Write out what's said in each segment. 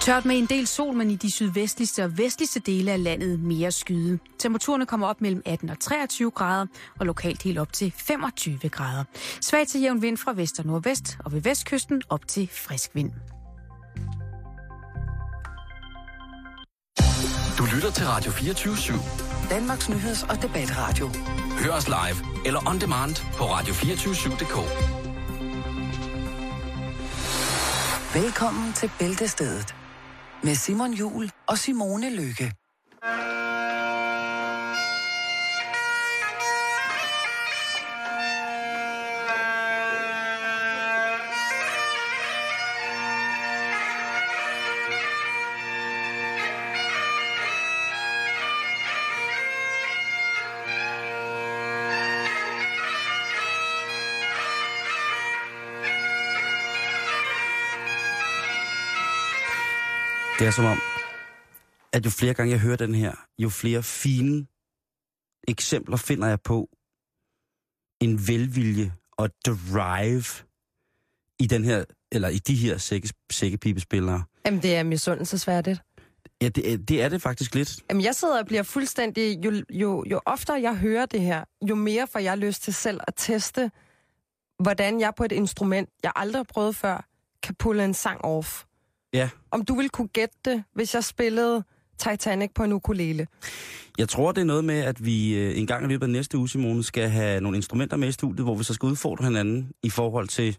Tørt med en del sol, men i de sydvestligste og vestligste dele af landet mere skyde. Temperaturerne kommer op mellem 18 og 23 grader, og lokalt helt op til 25 grader. Svag til jævn vind fra vest og nordvest, og ved vestkysten op til frisk vind. Du lytter til Radio 24 /7. Danmarks nyheds- og debatradio. Hør os live eller on demand på radio247.dk. Velkommen til Bæltestedet med Simon Jul og Simone Lykke. Det er som om, at jo flere gange jeg hører den her, jo flere fine eksempler finder jeg på en velvilje og drive i den her, eller i de her sække, sækkepibespillere. Jamen, det er misundelsesværdigt. Ja, det, det er det faktisk lidt. Jamen, jeg sidder og bliver fuldstændig... Jo, jo, jo oftere jeg hører det her, jo mere får jeg lyst til selv at teste, hvordan jeg på et instrument, jeg aldrig har prøvet før, kan pulle en sang off. Ja. Om du ville kunne gætte det, hvis jeg spillede Titanic på en ukulele. Jeg tror, det er noget med, at vi øh, en gang i løbet af næste uge, Simone, skal have nogle instrumenter med i studiet, hvor vi så skal udfordre hinanden i forhold til,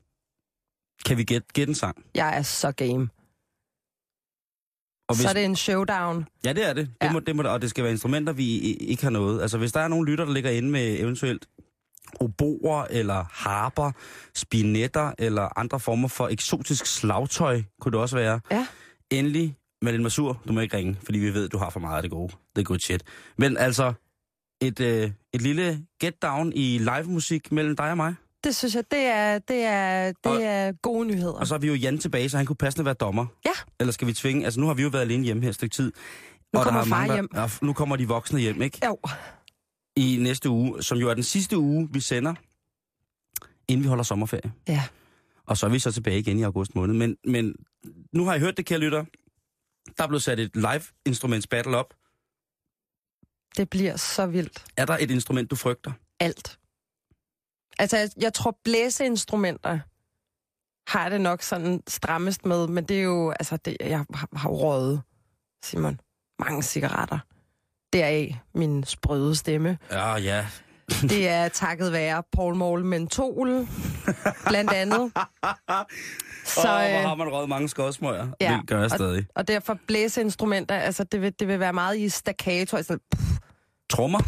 kan vi gætte, gætte en sang? Jeg er så game. Og Så er det en showdown. Ja, det er det. Det, Ja. må, det må, og det skal være instrumenter, vi ikke har noget. Altså, hvis der er nogle lytter, der ligger inde med eventuelt oboer, eller harper, spinetter, eller andre former for eksotisk slagtøj, kunne det også være. Ja. Endelig, Malin Masur, du må ikke ringe, fordi vi ved, du har for meget af det gode. Det er good shit. Men altså, et, øh, et lille get down i live-musik mellem dig og mig. Det synes jeg, det er, det er, det Og- er gode nyheder. Og så er vi jo Jan tilbage, så han kunne passende være dommer. Ja. Eller skal vi tvinge? Altså, nu har vi jo været alene hjemme her et stykke tid. Nu og kommer er far mange, der- hjem. Ja, nu kommer de voksne hjem, ikke? Jo, i næste uge, som jo er den sidste uge, vi sender, inden vi holder sommerferie. ja. Og så er vi så tilbage igen i august måned. Men, men nu har I hørt det, kære lytter. Der er blevet sat et live instruments battle op. Det bliver så vildt. Er der et instrument, du frygter? alt. Altså, jeg, jeg tror, blæseinstrumenter har det nok sådan strammest med, men det er jo, altså, det, jeg har, har røget, Simon, mange cigaretter. Deraf min sprøde stemme. Ja, ja. Det er takket være Paul Mol Mentol, blandt andet. Så, oh, hvor øh, har man røget mange skodsmøger. ja, Det gør jeg og- stadig. og derfor blæseinstrumenter, altså det vil, det vil være meget i staccato. Altså, pff, Trommer?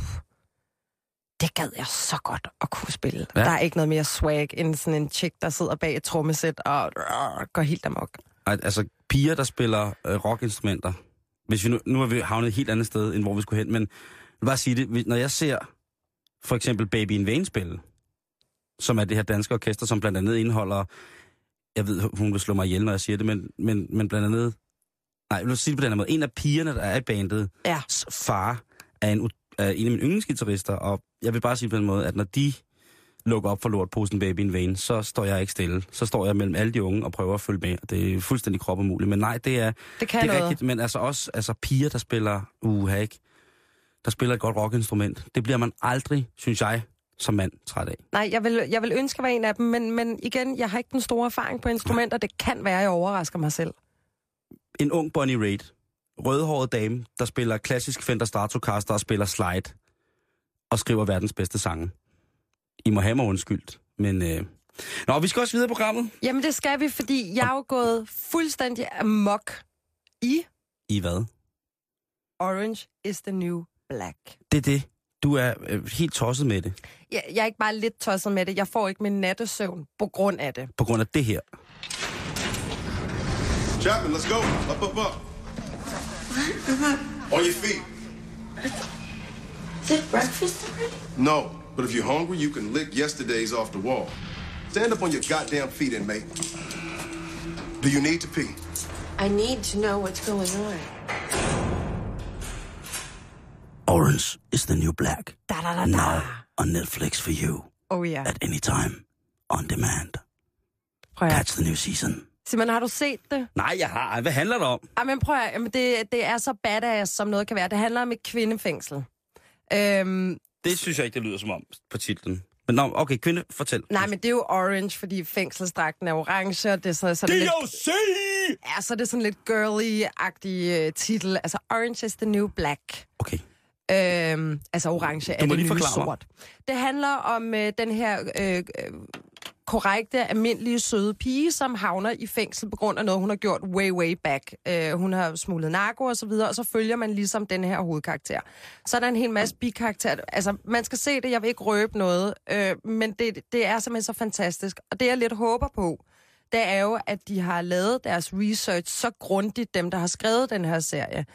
det gad jeg så godt at kunne spille. Ja. Der er ikke noget mere swag end sådan en chick, der sidder bag et trommesæt og øh, går helt amok. Altså, piger, der spiller øh, rockinstrumenter. Hvis vi nu, nu er vi havnet et helt andet sted, end hvor vi skulle hen. Men bare sige det. Når jeg ser for eksempel Baby in Vain spille, som er det her danske orkester, som blandt andet indeholder... Jeg ved, hun vil slå mig ihjel, når jeg siger det, men, men, men blandt andet... Nej, jeg vil sige det på den her måde. En af pigerne, der er i bandet, Ja. far, er en, er en af mine yndlingsgitarrister, og jeg vil bare sige på den måde, at når de lukker op for lortposen Baby in Vain, så står jeg ikke stille. Så står jeg mellem alle de unge og prøver at følge med. Det er fuldstændig krop umuligt. Men nej, det er, Det kan det er noget. rigtigt. Men altså også altså piger, der spiller, uha ikke, der spiller et godt rockinstrument. Det bliver man aldrig, synes jeg, som mand træt af. Nej, jeg vil, jeg vil ønske at være en af dem, men, men igen, jeg har ikke den store erfaring på instrumenter. Det kan være, at jeg overrasker mig selv. En ung Bonnie Raitt, rødhåret dame, der spiller klassisk Fender Stratocaster og spiller slide og skriver verdens bedste sange. I må have mig undskyldt, men... Øh... Nå, vi skal også videre i programmet. Jamen, det skal vi, fordi jeg er jo gået fuldstændig amok i I hvad? Orange is the New Black. Det er det. Du er øh, helt tosset med det, Jeg, jeg er ikke bare lidt tosset med det. Jeg får ikke min nattesøvn på grund af det. på grund af det her. Chapman, let's go. Up, up, up. On your feet. Is it breakfast already? No, but if you're hungry, you can lick yesterday's off the wall. Stand up on your goddamn feet, inmate. Do you need to pee? I need to know what's going on. Orange is the new black. Da, da, da, Now da. on Netflix for you Oh ja. at any time on demand. Prøv at, Catch the new season. Simon, har du set det? Nej, jeg har. Hvad handler det om? Ej, men prøv at, jamen det, det er så badass, som noget kan være. Det handler om et kvindefængsel. Øhm, Det synes jeg ikke, det lyder som om på titlen. Men nå, okay, kvinde, fortæl. nej, men det er jo orange, fordi fængselsdragten er orange, og det er sådan, sådan lidt... DOC! Ja, så er det sådan lidt girly-agtig uh, titel. Altså, orange is the new black. Okay. Øhm, altså, orange er det nye forklare sort. Det handler om øh, den her øh, øh, korrekte, almindelige, søde pige, som havner i fængsel på grund af noget, hun har gjort way, way back. Øh, hun har smuglet narko og så videre, og så følger man ligesom den her hovedkarakter. Så er der en hel masse bikarakterer. Altså, man skal se det, jeg vil ikke røbe noget, øh, men det, det er simpelthen så fantastisk. Og det, jeg lidt håber på, det er jo, at de har lavet deres research så grundigt, dem, der har skrevet den her serie,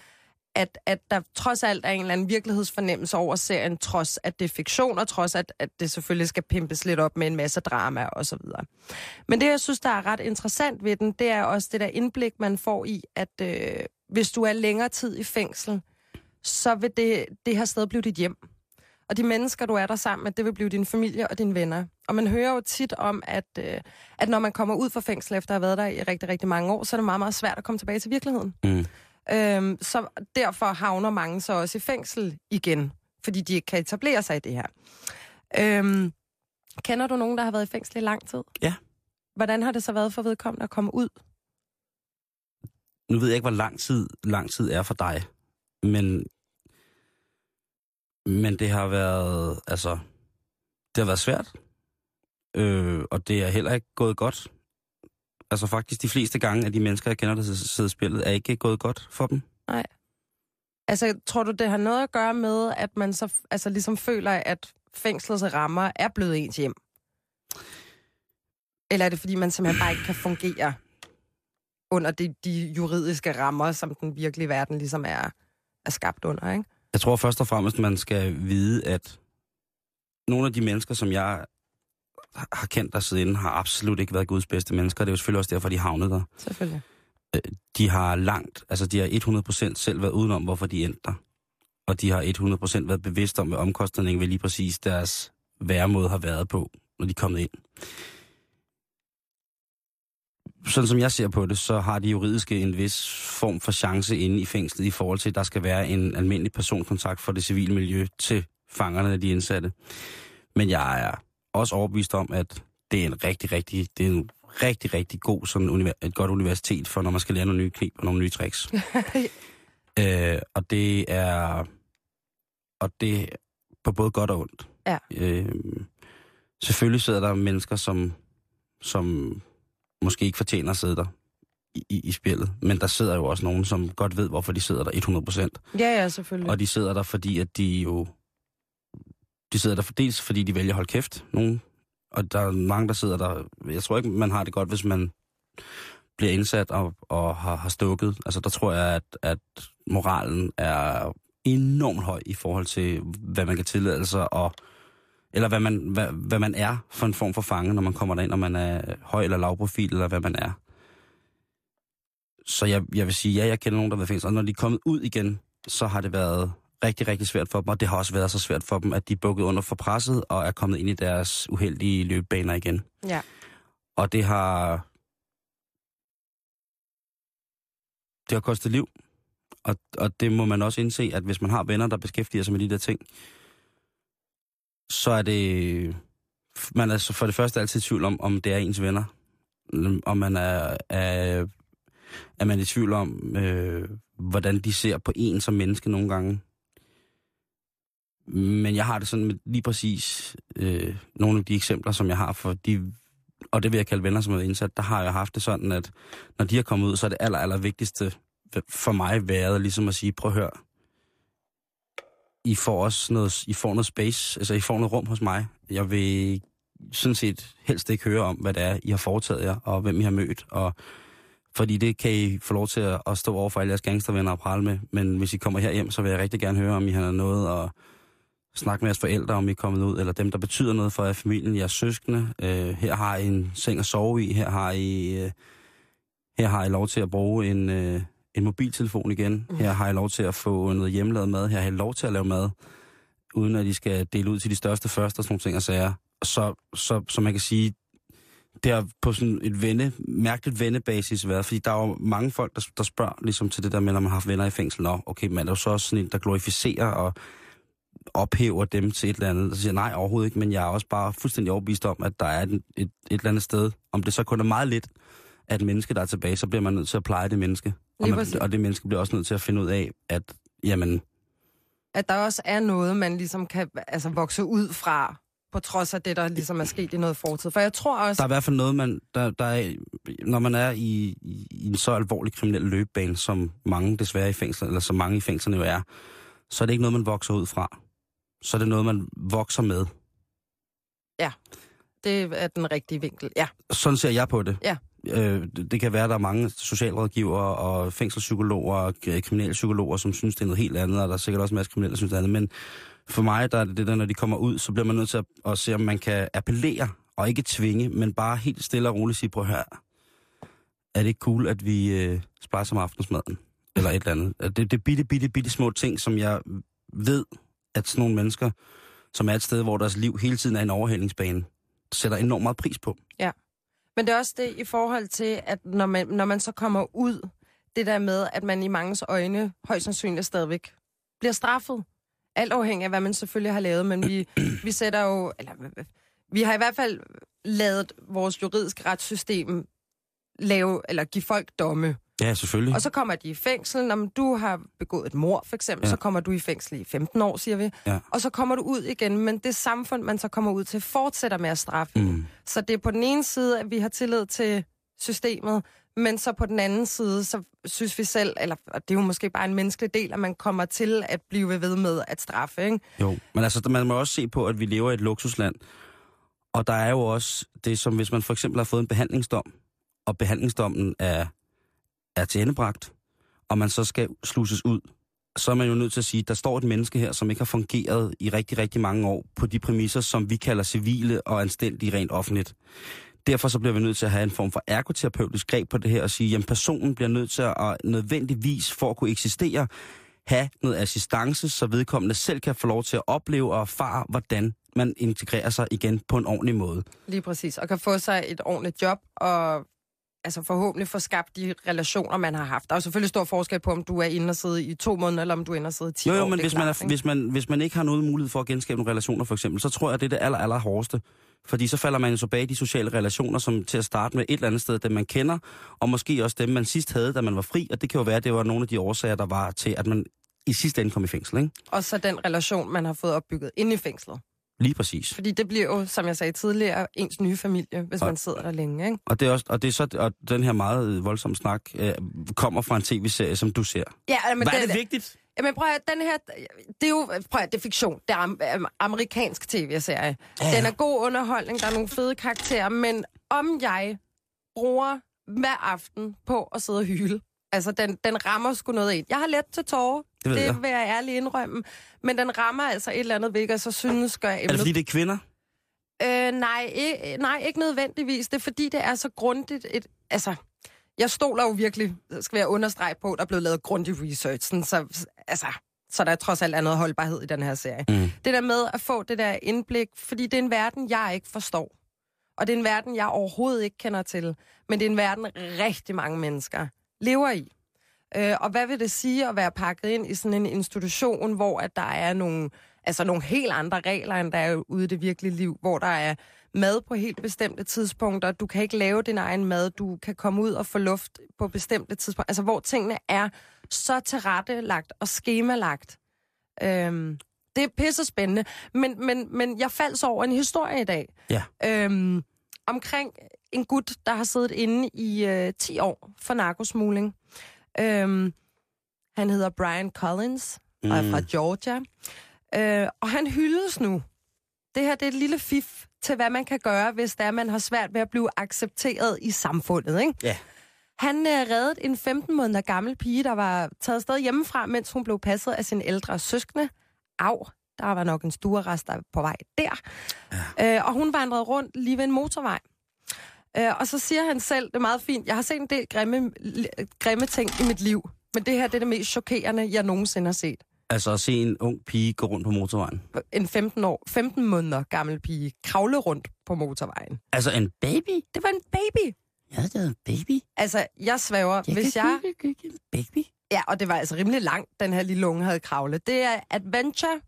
at, at der trods alt er en eller anden virkelighedsfornemmelse over serien, trods at det er fiktion, og trods at, at det selvfølgelig skal pimpes lidt op med en masse drama og så videre. Men det, jeg synes, der er ret interessant ved den, det er også det der indblik, man får i, at øh, hvis du er længere tid i fængsel, så vil det, det her sted blive dit hjem. Og de mennesker, du er der sammen med, det vil blive din familie og dine venner. Og man hører jo tit om, at, øh, at når man kommer ud fra fængsel efter at have været der i rigtig, rigtig mange år, så er det meget, meget svært at komme tilbage til virkeligheden. Mm. Øhm, så derfor havner mange så også i fængsel igen, fordi de ikke kan etablere sig i det her. Øhm, kender du nogen, der har været i fængsel i lang tid? Ja. Hvordan har det så været for vedkommende at komme ud? Nu ved jeg ikke, hvor lang tid, lang tid er for dig, men, men det har været, altså, det har været svært, øh, og det er heller ikke gået godt. Altså faktisk de fleste gange af de mennesker, jeg kender, der sidder i spillet, er ikke gået godt for dem. Altså, tror du, det har noget at gøre med, at man så altså, ligesom føler, at fængslets rammer er blevet ens hjem? Eller er det, fordi man simpelthen bare ikke kan fungere under de, de juridiske rammer, som den virkelige verden ligesom er, er skabt under, ikke? Jeg tror først og fremmest, man skal vide, at nogle af de mennesker, som jeg har kendt der siden, har absolut ikke været Guds bedste mennesker. Det er jo selvfølgelig også derfor, de havnede der. Selvfølgelig. De har langt, altså de har 100% selv været udenom, hvorfor de endte der. Og de har 100% været bevidst om, hvad omkostningen ved lige præcis deres væremåde har været på, når de er kommet ind. Sådan som jeg ser på det, så har de juridiske en vis form for chance inde i fængslet i forhold til, at der skal være en almindelig personkontakt for det civile miljø til fangerne af de indsatte. Men jeg er også overbevist om, at det er en rigtig, rigtig, det er en rigtig, rigtig god, sådan univer- et godt universitet for, når man skal lære nogle nye knep og nogle nye tricks. øh, og det er, og det er på både godt og ondt. Ja. Øh, selvfølgelig sidder der mennesker, som, som måske ikke fortjener at sidde der i, i, i spillet, men der sidder jo også nogen, som godt ved, hvorfor de sidder der 100%. Ja, ja, selvfølgelig. Og de sidder der, fordi at de jo... De sidder der for dels, fordi de vælger at holde kæft, nogen. Og der er mange, der sidder der... Jeg tror ikke, man har det godt, hvis man bliver indsat og, og har, har stukket. Altså, der tror jeg, at, at moralen er enormt høj i forhold til, hvad man kan tillade sig, og, eller hvad man, hvad, hvad man er for en form for fange, når man kommer derind, om man er høj eller lav profil, eller hvad man er. Så jeg, jeg vil sige, ja, jeg kender nogen, der har været fængslet, og når de er kommet ud igen, så har det været rigtig, rigtig svært for dem, og det har også været så svært for dem, at de er bukket under for presset og er kommet ind i deres uheldige løbebaner igen. Ja. Og det har... Det har kostet liv. Og, og det må man også indse, at hvis man har venner, der beskæftiger sig med de der ting, så er det... Man er så for det første altid i tvivl om, om det er ens venner. Om man er, er, er man i tvivl om, øh, hvordan de ser på en som menneske nogle gange. Men jeg har det sådan med lige præcis øh, nogle af de eksempler, som jeg har for de, og det vil jeg kalde venner, som er indsat, der har jeg haft det sådan, at når de har kommet ud, så er det aller, aller vigtigste for mig været ligesom at sige, prøv at høre, I får også noget, I får noget space, altså I får noget rum hos mig. Jeg vil sådan set helst ikke høre om, hvad det er, I har foretaget jer, og hvem I har mødt, og fordi det kan I få lov til at, at stå over for alle jeres gangstervenner og prale med. Men hvis I kommer her hjem, så vil jeg rigtig gerne høre, om I har noget at snakke med jeres forældre, om I er kommet ud, eller dem, der betyder noget for jer familien, jeres søskende. Øh, her har I en seng at sove i, her har I, øh, her har I lov til at bruge en, øh, en mobiltelefon igen, her har I lov til at få noget hjemmelavet mad, her har I lov til at lave mad, uden at I skal dele ud til de største først og sådan nogle ting og sager. Så, så, så man kan sige, det har på sådan et vende, mærkeligt vendebasis været, fordi der er jo mange folk, der, der spørger ligesom til det der med, når man har haft venner i fængsel, Nå, okay, man er der jo så også sådan en, der glorificerer og ophæver dem til et eller andet. Så siger jeg, nej, overhovedet ikke, men jeg er også bare fuldstændig overbevist om, at der er et, et, et eller andet sted, om det så kun er meget lidt, at menneske, der er tilbage, så bliver man nødt til at pleje det menneske. Og, man, og det menneske bliver også nødt til at finde ud af, at jamen, At der også er noget, man ligesom kan altså, vokse ud fra, på trods af det, der ligesom er sket i noget fortid. For jeg tror også... der er i hvert fald noget, man, der, der er, når man er i, i, en så alvorlig kriminel løbebane, som mange desværre i fængsel, eller som mange i fængslerne jo er, så er det ikke noget, man vokser ud fra. Så er det noget, man vokser med. Det er den rigtige vinkel, ja. Sådan ser jeg på det. Ja. Øh, det kan være, at der er mange socialrådgivere og fængselspsykologer og kriminalpsykologer, som synes, det er noget helt andet, og der er sikkert også en masse kriminelle, der synes det er andet. Men for mig, der er det det der, når de kommer ud, så bliver man nødt til at, at se, om man kan appellere, og ikke tvinge, men bare helt stille og roligt sige, prøv her, er det ikke cool, at vi øh, splejser om aftensmaden? Eller et eller andet. Det, det er bitte, bitte, bitte små ting, som jeg ved, at sådan nogle mennesker, som er et sted, hvor deres liv hele tiden er en overhældingsbane, sætter enormt meget pris på. Men det er også det i forhold til, at når man, når man så kommer ud, det der med, at man i mangens øjne højst sandsynligt stadigvæk bliver straffet. Alt afhængig af, hvad man selvfølgelig har lavet, men vi, vi sætter jo, eller vi har i hvert fald lavet vores juridiske retssystem lave, eller give folk domme. Ja, selvfølgelig. Og så kommer de i fængsel. Når du har begået et mor, for eksempel, Ja. så kommer du i fængsel i 15 år, siger vi. Ja. Og så kommer du ud igen, men det samfund, man så kommer ud til, fortsætter med at straffe. Mm. Så det er på den ene side, at vi har tillid til systemet, men så på den anden side, så synes vi selv, eller det er jo måske bare en menneskelig del, at man kommer til at blive ved med at straffe, ikke? Jo, men altså, man må også se på, at vi lever i et luksusland. Og der er jo også det, som hvis man for eksempel har fået en behandlingsdom, og behandlingsdommen er, er tilendebragt, og man så skal sluses ud, så er man jo nødt til at sige, at der står et menneske her, som ikke har fungeret i rigtig, rigtig mange år på de præmisser, som vi kalder civile og anstændige rent offentligt. Derfor så bliver vi nødt til at have en form for ergoterapeutisk greb på det her og sige, at personen bliver nødt til at nødvendigvis for at kunne eksistere, have noget assistance, så vedkommende selv kan få lov til at opleve og erfare, hvordan man integrerer sig igen på en ordentlig måde. Lige præcis. Og kan få sig et ordentligt job, og altså forhåbentlig få skabt de relationer, man har haft. Der er jo selvfølgelig stor forskel på, om du er inde og sidde i to måneder, eller om du er inde og sidde i 10 Jo, jo, år. men det hvis, man klart, er, ikke? hvis, man, hvis man ikke har nogen mulighed for at genskabe nogle relationer, for eksempel, så tror jeg, det er det aller, aller hårdeste. Fordi så falder man jo tilbage i de sociale relationer, som til at starte med et eller andet sted, dem man kender, og måske også dem, man sidst havde, da man var fri. Og det kan jo være, at det var nogle af de årsager, der var til, at man i sidste ende kom i fængsel, ikke? Og så den relation, man har fået opbygget inde i fængslet. Lige præcis. Fordi det bliver jo, som jeg sagde tidligere, ens nye familie, hvis Og- man sidder der længe, ikke? Og det er, også, og det er så, og den her meget voldsomme snak øh, kommer fra en tv-serie, som du ser. Ja, men Hvad er det vigtigt? Jamen prøv at, den her, det er jo, prøv at, det er fiktion. Det er am, amerikansk tv-serie. Ja. Den er god underholdning, der er nogle fede karakterer, men om jeg bruger hver aften på at sidde og hyle, altså den, den rammer sgu noget ind. Jeg har let til tårer, Det ved det jeg. vil jeg ærligt indrømme, men den rammer altså et eller andet og så synes gør Er det fordi, det er kvinder? Øh, nej, ikke, nej, ikke nødvendigvis. Det er fordi, det er så grundigt et... Altså, jeg stoler jo virkelig, skal jeg understrege på, der er blevet lavet grundig research. Sådan, så, altså, så der er trods alt er noget holdbarhed i den her serie. Mm. Det der med at få det der indblik, fordi det er en verden, jeg ikke forstår. Og det er en verden, jeg overhovedet ikke kender til. Men det er en verden, rigtig mange mennesker lever i. Øh, og hvad vil det sige at være pakket ind i sådan en institution, hvor at der er nogle, altså nogle helt andre regler, end der er ude i det virkelige liv, hvor der er mad på helt bestemte tidspunkter, du kan ikke lave din egen mad, du kan komme ud og få luft på bestemte tidspunkter, altså hvor tingene er så tilrettelagt og skemalagt. Øhm, det er pisse spændende, men, men, men jeg faldt over en historie i dag, Ja. øhm, omkring en gut, der har siddet inde i øh, 10 år for narkosmugling. Øhm, han hedder Brian Collins mm. og er fra Georgia. Øh, og han hyldes nu. Det her det er et lille fif til, hvad man kan gøre, hvis der man har svært ved at blive accepteret i samfundet. Ikke? Ja. Han øh, reddede en 15 måneder gammel pige, der var taget afsted hjemmefra, mens hun blev passet af sin ældre søskende. Au, der var nok en stuerrest, der på vej der. Ja. Øh, og hun vandrede rundt lige ved en motorvej. Øh, og så siger han selv, det er meget fint, jeg har set en del grimme, grimme ting i mit liv, men det her det er det mest chokerende, jeg nogensinde har set. Altså at se en ung pige gå rundt på motorvejen. En 15, år, 15 måneder gammel pige kravle rundt på motorvejen. Altså en baby? Det var en baby. Ja, det er en baby. Altså, jeg svæver, Jeg hvis jeg... ikke- ikke- ikke- Baby? Ja, og det var altså rimelig langt, den her lille unge havde kravlet. Det er Adventure,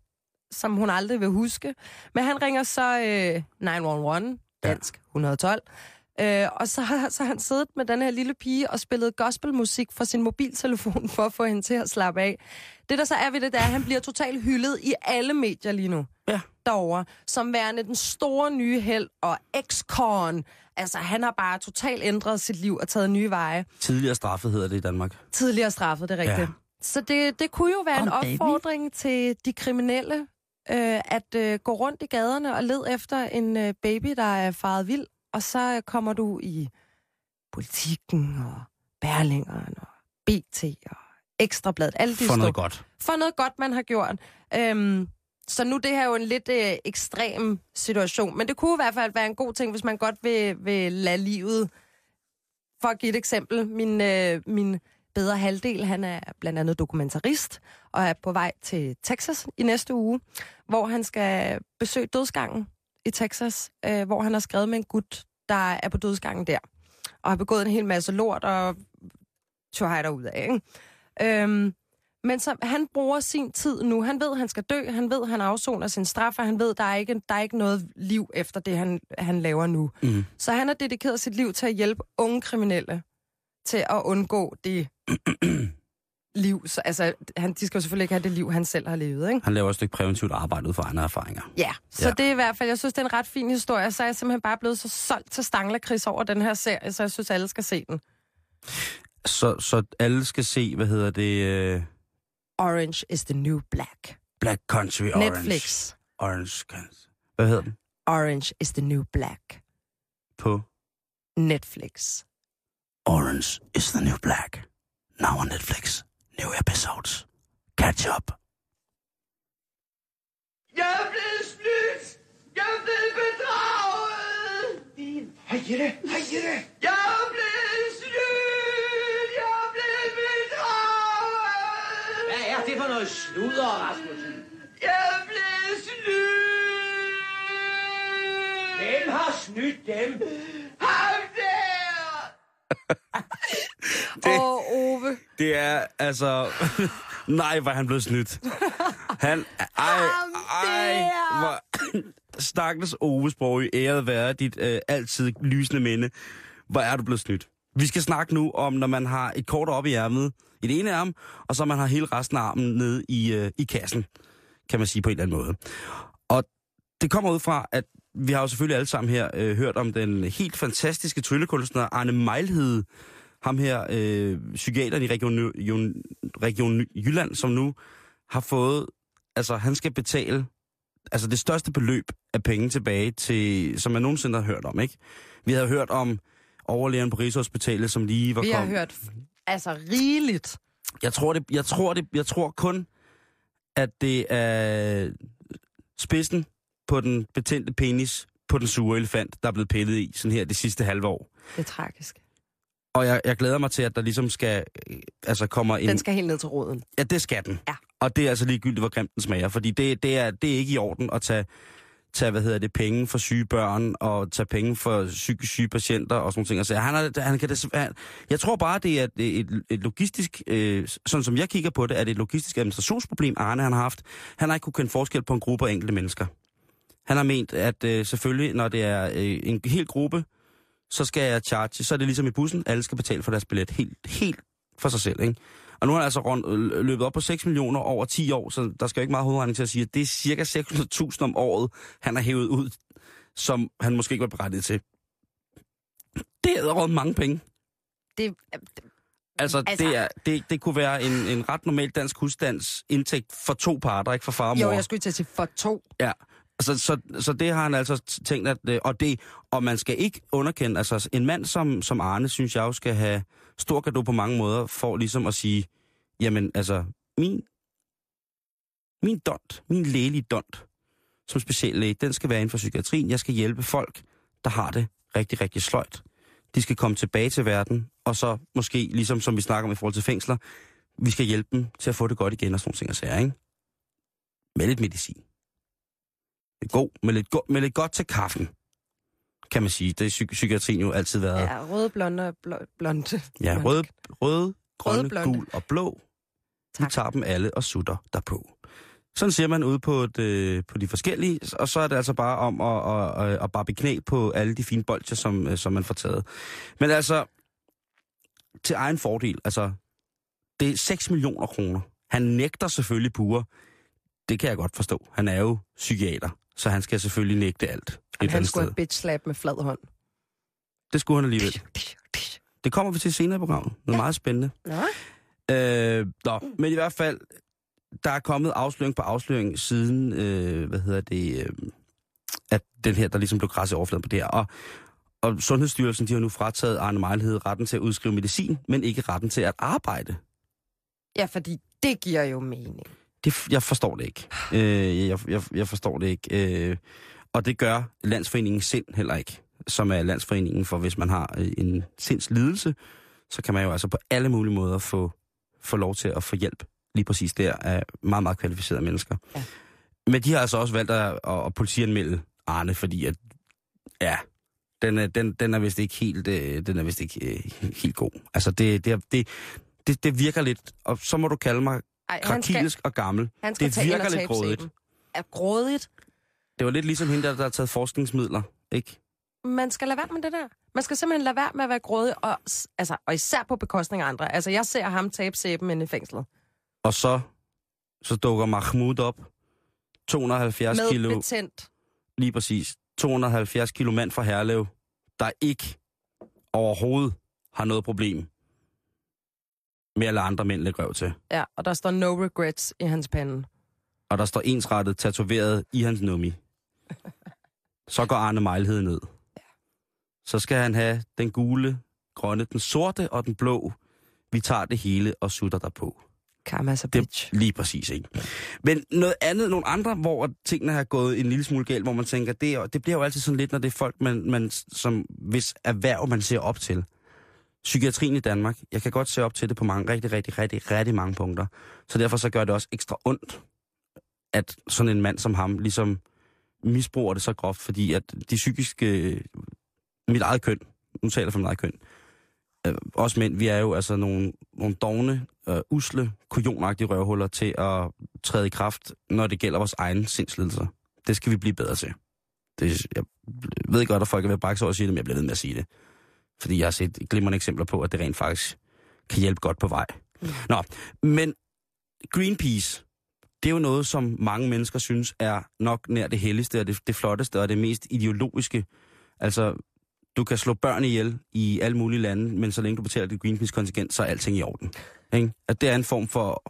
som hun aldrig vil huske. Men han ringer så øh, 911, dansk 112. Øh, og så har, så har han siddet med den her lille pige og spillet gospelmusik fra sin mobiltelefon for at få hende til at slappe af. Det, der så er ved det, det er, at han bliver totalt hyldet i alle medier lige nu. Ja. Derovre. Som værende den store nye held og ex-con. Altså, han har bare totalt ændret sit liv og taget nye veje Tidligere straffet hedder det i Danmark. tidligere straffet, det er rigtigt. Ja. Så det, det kunne jo være en Om baby. opfordring til de kriminelle, øh, at øh, gå rundt i gaderne og led efter en øh, baby, der er faret vild, og så kommer du i politikken og Berlingeren og BT og Ekstrabladet, alle de For noget godt. for noget godt, man har gjort. Øhm, så nu det her er jo en lidt øh, ekstrem situation, men det kunne i hvert fald være en god ting, hvis man godt vil, vil lade livet. For at give et eksempel, min, øh, min bedre halvdel, han er blandt andet dokumentarist, og er på vej til Texas i næste uge, hvor han skal besøge dødsgangen i Texas, øh, hvor han har skrevet med en gut, der er på dødsgangen der, og har begået en hel masse lort og tør ud af, ikke? Øhm, men så, han bruger sin tid nu. Han ved, han skal dø. Han ved, han afsoner sin straf, og han ved, der er ikke, der er ikke noget liv efter det, han, han laver nu. Mm. Så han har dedikeret sit liv til at hjælpe unge kriminelle til at undgå det liv. Så, altså, han, de skal jo selvfølgelig ikke have det liv, han selv har levet, ikke? Han laver et stykke præventivt arbejde ud fra egne erfaringer. Ja, så Ja. det er i hvert fald, jeg synes, det er en ret fin historie. Så er jeg simpelthen bare blevet så solgt til Stanglerkris over den her serie, så jeg synes, alle skal se den. Så, så alle skal se, hvad hedder det? Uh, Orange is the new black. Black Country Orange. Netflix. Orange Country. Hvad hedder den? Orange is the new black. På Netflix. Orange is the New Black. Now on Netflix. New episodes. Catch up. Jeg er blevet snydt! Jeg er blevet bedraget! Hej Jette, hej Jette. Jeg er blevet snydt! Jeg er blevet bedraget! Hvad er det for noget sludder, Rasmussen? Jeg er blevet snydt! Hvem har snydt dem? Ham der! Åh, oh, Ove. Det er altså... Nej, hvor han blevet snydt. Han... Ej, ej, hvor... Stakkels Ove Sprogø, æret være dit øh, altid lysende minde. Hvor er du blevet snydt? Vi skal snakke nu om, når man har et kort op i ærmet, i det ene arm, og så man har hele resten af armen nede i, øh, i kassen, kan man sige på en eller anden måde. Og det kommer ud fra, at vi har jo selvfølgelig alle sammen her øh, hørt om den helt fantastiske tryllekunstner Arne Mejlhede, ham her, øh, psykiateren i Region, Region, Region Jylland, som nu har fået, altså han skal betale altså det største beløb af penge tilbage til, som man nogensinde har hørt om, ikke? Vi havde hørt om overlægeren på Rigshospitalet, som lige var Vi har kommet. hørt altså rigeligt. Jeg tror, det, jeg, tror det, jeg tror kun, at det er spidsen på den betændte penis på den sure elefant, der er blevet pillet i sådan her det sidste halve år. Det er tragisk. Og jeg, jeg glæder mig til, at der ligesom skal, øh, altså kommer en... Den skal helt ned til roden. Ja, det skal den. Ja. Og det er altså ligegyldigt, hvor grimt den smager, fordi det, det, er, det er ikke i orden at tage, tage, hvad hedder det, penge for syge børn, og tage penge for psykisk syge patienter og sådan nogle ting. Altså, han er, han kan det, han, jeg tror bare, det er et, et, et logistisk, øh, sådan som jeg kigger på det, er det et logistisk administrationsproblem, Arne han har haft. Han har ikke kunne kende forskel på en gruppe og enkelte mennesker. Han har ment, at øh, selvfølgelig, når det er øh, en hel gruppe, så skal jeg charge, så er det ligesom i bussen, alle skal betale for deres billet helt, helt for sig selv, ikke? Og nu har han altså rund, øh, løbet op på 6 millioner over 10 år, så der skal jo ikke meget hovedregning til at sige, at det er cirka 600.000 om året, han har hævet ud, som han måske ikke var berettiget til. Det er råd mange penge. Det, Altså, Altså- altså... Det, er, det, det kunne være en, en ret normal dansk husstands indtægt for to parter, ikke for far og mor. jo, jeg skulle til at sige for to. Ja, så, så, så det har han altså tænkt, at, øh, og, det, og man skal ikke underkende, altså en mand som, som Arne, synes jeg jo skal have stor gave på mange måder, for ligesom at sige, jamen altså, min, min dont, min lægelige dont, som speciallæge, den skal være inden for psykiatrien. Jeg skal hjælpe folk, der har det rigtig, rigtig sløjt. De skal komme tilbage til verden, og så måske, ligesom som vi snakker om i forhold til fængsler, vi skal hjælpe dem til at få det godt igen og sådan nogle ting og sager, ikke? med lidt medicin. God, med lidt, go- med lidt godt til kaffen, kan man sige. Det er psy- psykiatrien jo altid været. Ja, røde, blonde og bl- blonde. Ja, rød, rød, grønne, blonde. gul og blå. Vi Tak. tager dem alle og sutter derpå. Sådan ser man ude på, et, øh, på de forskellige, og så er det altså bare om at, at, at, at barbe knæ på alle de fine bolcher, som, øh, som man får taget. Men altså, til egen fordel, altså, det er 6 millioner kroner. Han nægter selvfølgelig pure. Det kan jeg godt forstå. Han er jo psykiater, så han skal selvfølgelig nægte alt. Et Han, skulle have bitch slap med flad hånd. Det skulle han alligevel. Det kommer vi til senere i programmet. Noget ja. meget spændende. Nå. Øh, nå, men i hvert fald, der er kommet afsløring på afsløring siden, øh, hvad hedder det, øh, at den her, der ligesom blev græsset overfladen på det her. Og, og Sundhedsstyrelsen, de har nu frataget Arne Mejlhed retten til at udskrive medicin, men ikke retten til at arbejde. Ja, fordi det giver jo mening. Det, jeg forstår det ikke. Øh, jeg, jeg, jeg forstår det ikke. Øh, og det gør Landsforeningen Sind heller ikke, som er Landsforeningen for, hvis man har øh, en sindslidelse, så kan man jo altså på alle mulige måder få, få lov til at få hjælp lige præcis der af meget, meget kvalificerede mennesker. Ja. Men de har altså også valgt at, at, at politianmelde Arne, fordi at, ja, den er, den, den er vist ikke helt, øh, den er vist ikke øh, helt god. Altså det, det, det, det, det virker lidt, og så må du kalde mig Ej, krakilsk og gammel. han skal det virker lidt grådigt. Er grådigt? Det var lidt ligesom hende, der, der har taget forskningsmidler, ikke? Man skal lade være med det der. Man skal simpelthen lade være med at være grådig, og, altså, og især på bekostning af andre. Altså, jeg ser ham tabe sæben inde i fængslet. Og så, så dukker Mahmoud op. 270 Med kilo, betændt. lige præcis. 270 kilo mand fra Herlev, der ikke overhovedet har noget problem med at lade andre mænd lægge røv til. Ja, og der står no regrets i hans pande. Og der står ensrettet tatoveret i hans nummi. Så går Arne Mejlhed ned. Så skal han have den gule, grønne, den sorte og den blå. Vi tager det hele og sutter der på. Karmas og Det bitch. lige præcis, ikke? Men noget andet, nogle andre, hvor tingene har gået en lille smule galt, hvor man tænker, det, er, det bliver jo altid sådan lidt, når det er folk, man, man, som hvis erhverv man ser op til. Psykiatrien i Danmark, jeg kan godt se op til det på mange, rigtig, rigtig, rigtig, rigtig mange punkter. Så derfor så gør det også ekstra ondt, at sådan en mand som ham ligesom misbruger det så groft, fordi at de psykiske, mit eget køn, nu taler jeg for mit eget køn, øh, også mænd, vi er jo altså nogle, nogle dogne, øh, usle, kujonagtige røvhuller til at træde i kraft, når det gælder vores egen sindslidelser. Det skal vi blive bedre til. Det, jeg ved godt, at folk er ved at brække sig over at sige det, men jeg bliver ved med at sige det. Fordi jeg har set glimrende eksempler på, at det rent faktisk kan hjælpe godt på vej. Mm. Nå, men Greenpeace, det er jo noget, som mange mennesker synes er nok nær det helligste og det, det flotteste og det mest ideologiske. Altså, du kan slå børn ihjel i alle mulige lande, men så længe du betaler dit Greenpeace-kontingent, så er alting i orden. Ikke? At det er en form for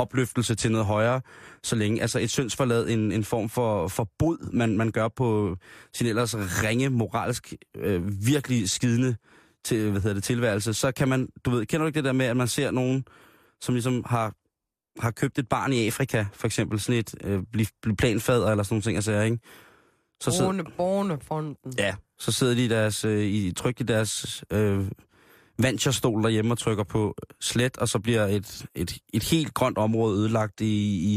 opløftelse til noget højere, så længe, altså et syndsforlad, en, en form for, for bod, man, man gør på sin ellers ringe, moralsk, øh, virkelig skidende til, hvad hedder det, tilværelse, så kan man, du ved, kender du ikke det der med, at man ser nogen, som ligesom har, har købt et barn i Afrika, for eksempel sådan et, øh, planfader eller sådan nogle ting, altså, ikke? Så sidder- Borne, Bornefonden. Ja, så sidder de i deres, øh, i, trygt i deres øh, venturestol derhjemme og trykker på slet, og så bliver et, et, et helt grønt område ødelagt i, i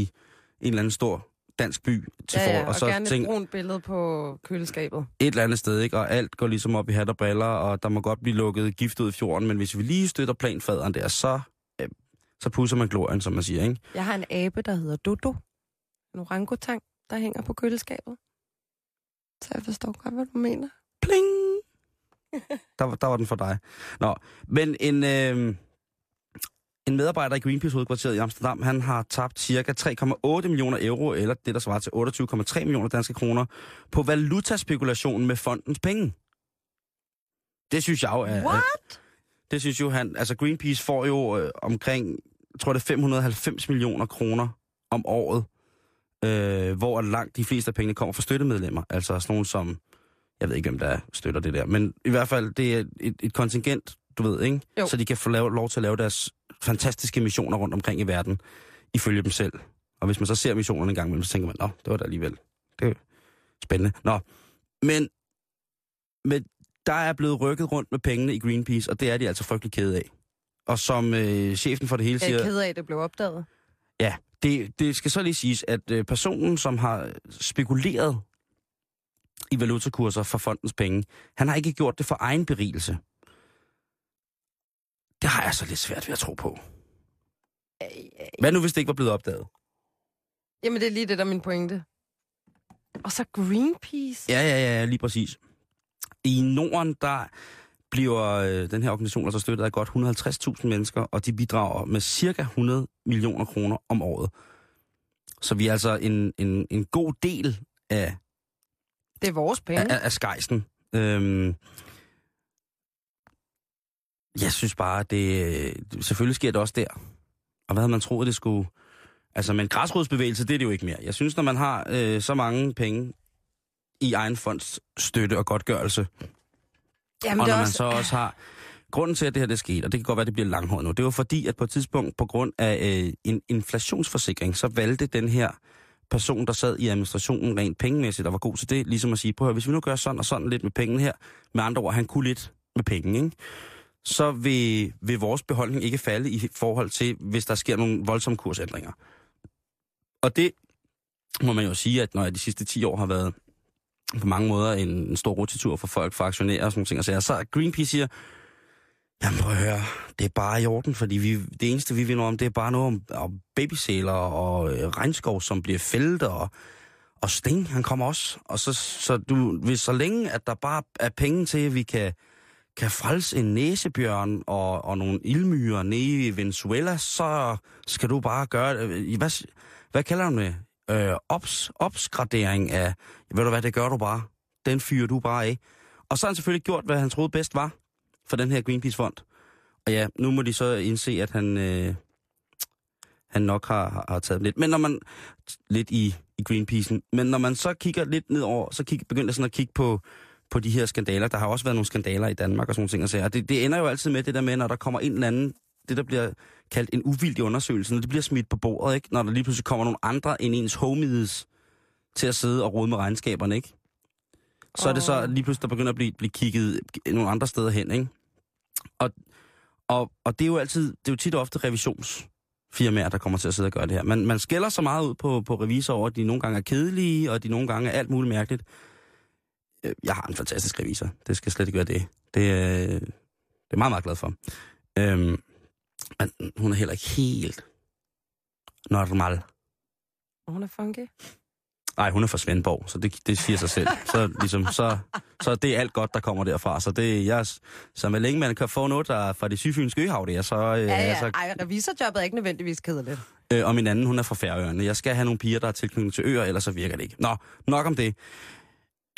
en eller anden stor dansk by til Ja, for, ja, og, og så gerne et tænk, brunt billede på køleskabet. et eller andet sted, ikke? og alt går ligesom op i hat og briller, og der må godt blive lukket gift ud i fjorden, men hvis vi lige støtter planfaderen der, så, øh, så pusser man glorien, som man siger, ikke? Jeg har en abe, der hedder Dodo. En orangutang, der hænger på køleskabet. Så jeg forstår godt, hvad du mener. Pling! Der, var- der var den for dig. Nå, men en, øh, en medarbejder i Greenpeace hovedkvarteret i Amsterdam, han har tabt cirka 3,8 millioner euro, eller det, der svarer til 28,3 millioner danske kroner, på valutaspekulation med fondens penge. Det synes jeg jo er... What? Det synes jo han... Altså Greenpeace får jo øh, omkring, jeg tror det er 590 millioner kroner om året, øh, hvor langt de fleste af pengene kommer fra støttemedlemmer. Altså sådan nogle som... Jeg ved ikke, hvem der støtter det der, men i hvert fald, det er et, et kontingent, du ved, ikke? Jo. Så de kan få lave, lov til at lave deres fantastiske missioner rundt omkring i verden, ifølge dem selv. Og hvis man så ser missionerne en gang imellem, så tænker man, nå, det var da alligevel. Det er spændende. Nå, men, men der er blevet rykket rundt med pengene i Greenpeace, og det er de altså frygtelig kede af. Og som øh, chefen for det hele Jeg er siger... ked af, at det blev opdaget. Ja, det, det skal så lige siges, at øh, personen, som har spekuleret i valutakurser for fondens penge, han har ikke gjort det for egen berigelse. Det har jeg så lidt svært ved at tro på. Hvad nu, hvis det ikke var blevet opdaget? Jamen, det er lige det, der er min pointe. Og så Greenpeace. Ja, ja, ja, lige præcis. I Norden, der bliver øh, den her organisation altså støttet af godt 150.000 mennesker, og de bidrager med cirka 100 millioner kroner om året. Så vi er altså en, en, en god del af, Det er vores penge. af, af skejsen. Øhm, jeg synes bare, det selvfølgelig sker det også der. Og hvad havde man troet, det skulle... Altså, men græsrodsbevægelse, det er det jo ikke mere. Jeg synes, når man har øh, så mange penge i egen fonds støtte og godtgørelse, Jamen, og når man også... så også har... Grunden til, at det her det skete, og det kan godt være, at det bliver langhåret nu, det var fordi, at på et tidspunkt, på grund af øh, en inflationsforsikring, så valgte den her person, der sad i administrationen rent pengemæssigt og var god til det, ligesom at sige, prøv at høre, hvis vi nu gør sådan og sådan lidt med pengene her, med andre ord, han kunne lidt med penge, ikke? så vil, vil vores beholdning ikke falde i forhold til, hvis der sker nogle voldsomme kursændringer. Og det må man jo sige, at når jeg de sidste 10 år har været på mange måder en, en stor rotitur for folk, for aktionærer og sådan nogle ting, og så, så Greenpeace siger, jamen prøv at høre, det er bare i orden, fordi vi, det eneste, vi vinder om, det er bare noget om, om babysæler og øh, regnskov, som bliver fældet, og, og Sting, han kommer også. Og så, så, du, hvis, så længe, at der bare er penge til, at vi kan, kan frelse en næsebjørn og, og nogle ildmyrer nede i Venezuela, så skal du bare gøre. Øh, hvad, hvad kalder du det? Øh, ops, opsgradering af, ved du hvad, det gør du bare. Den fyrer du bare af. Og så har han selvfølgelig gjort, hvad han troede bedst var for den her Greenpeace-fond. Og ja, nu må de så indse, at han, øh, han nok har, har, har taget dem lidt. Men når man, lidt i, i Greenpeace'en, men når man så kigger lidt nedover, så kig, begynder jeg sådan at kigge på, på de her skandaler. Der har også været nogle skandaler i Danmark og sådan nogle ting. Og sager. det, det ender jo altid med det der med, når der kommer en eller anden, det der bliver kaldt en uvildig undersøgelse, når det bliver smidt på bordet, ikke? når der lige pludselig kommer nogle andre end ens homies til at sidde og rode med regnskaberne, ikke? Så er det så lige pludselig, der begynder at blive, blive kigget nogle andre steder hen, ikke? Og, og, og det er jo altid, det er jo tit og ofte revisionsfirmaer, der kommer til at sidde og gøre det her. Man, man skælder så meget ud på, på revisorer over, at de nogle gange er kedelige, og de nogle gange er alt muligt mærkeligt. Øh, Jeg har en fantastisk revisor. Det skal slet ikke være det. Det, er- det er meget, meget glad for. Øhm, men hun er heller ikke helt normal. Hun er funky. Nej, hun er fra Svendborg, så det, det siger sig selv. Så, ligesom, så, så det er alt godt, der kommer derfra. Så det jeg, så med længe man kan få noget der er fra de sydfynske øhav, det er så... Øh, Ja, ja. altså, Ej, revisorjobbet er ikke nødvendigvis kedeligt. øh, og min anden, hun er fra Færøerne. Jeg skal have nogle piger, der er tilknyttet til øer, ellers så virker det ikke. Nå, nok om det.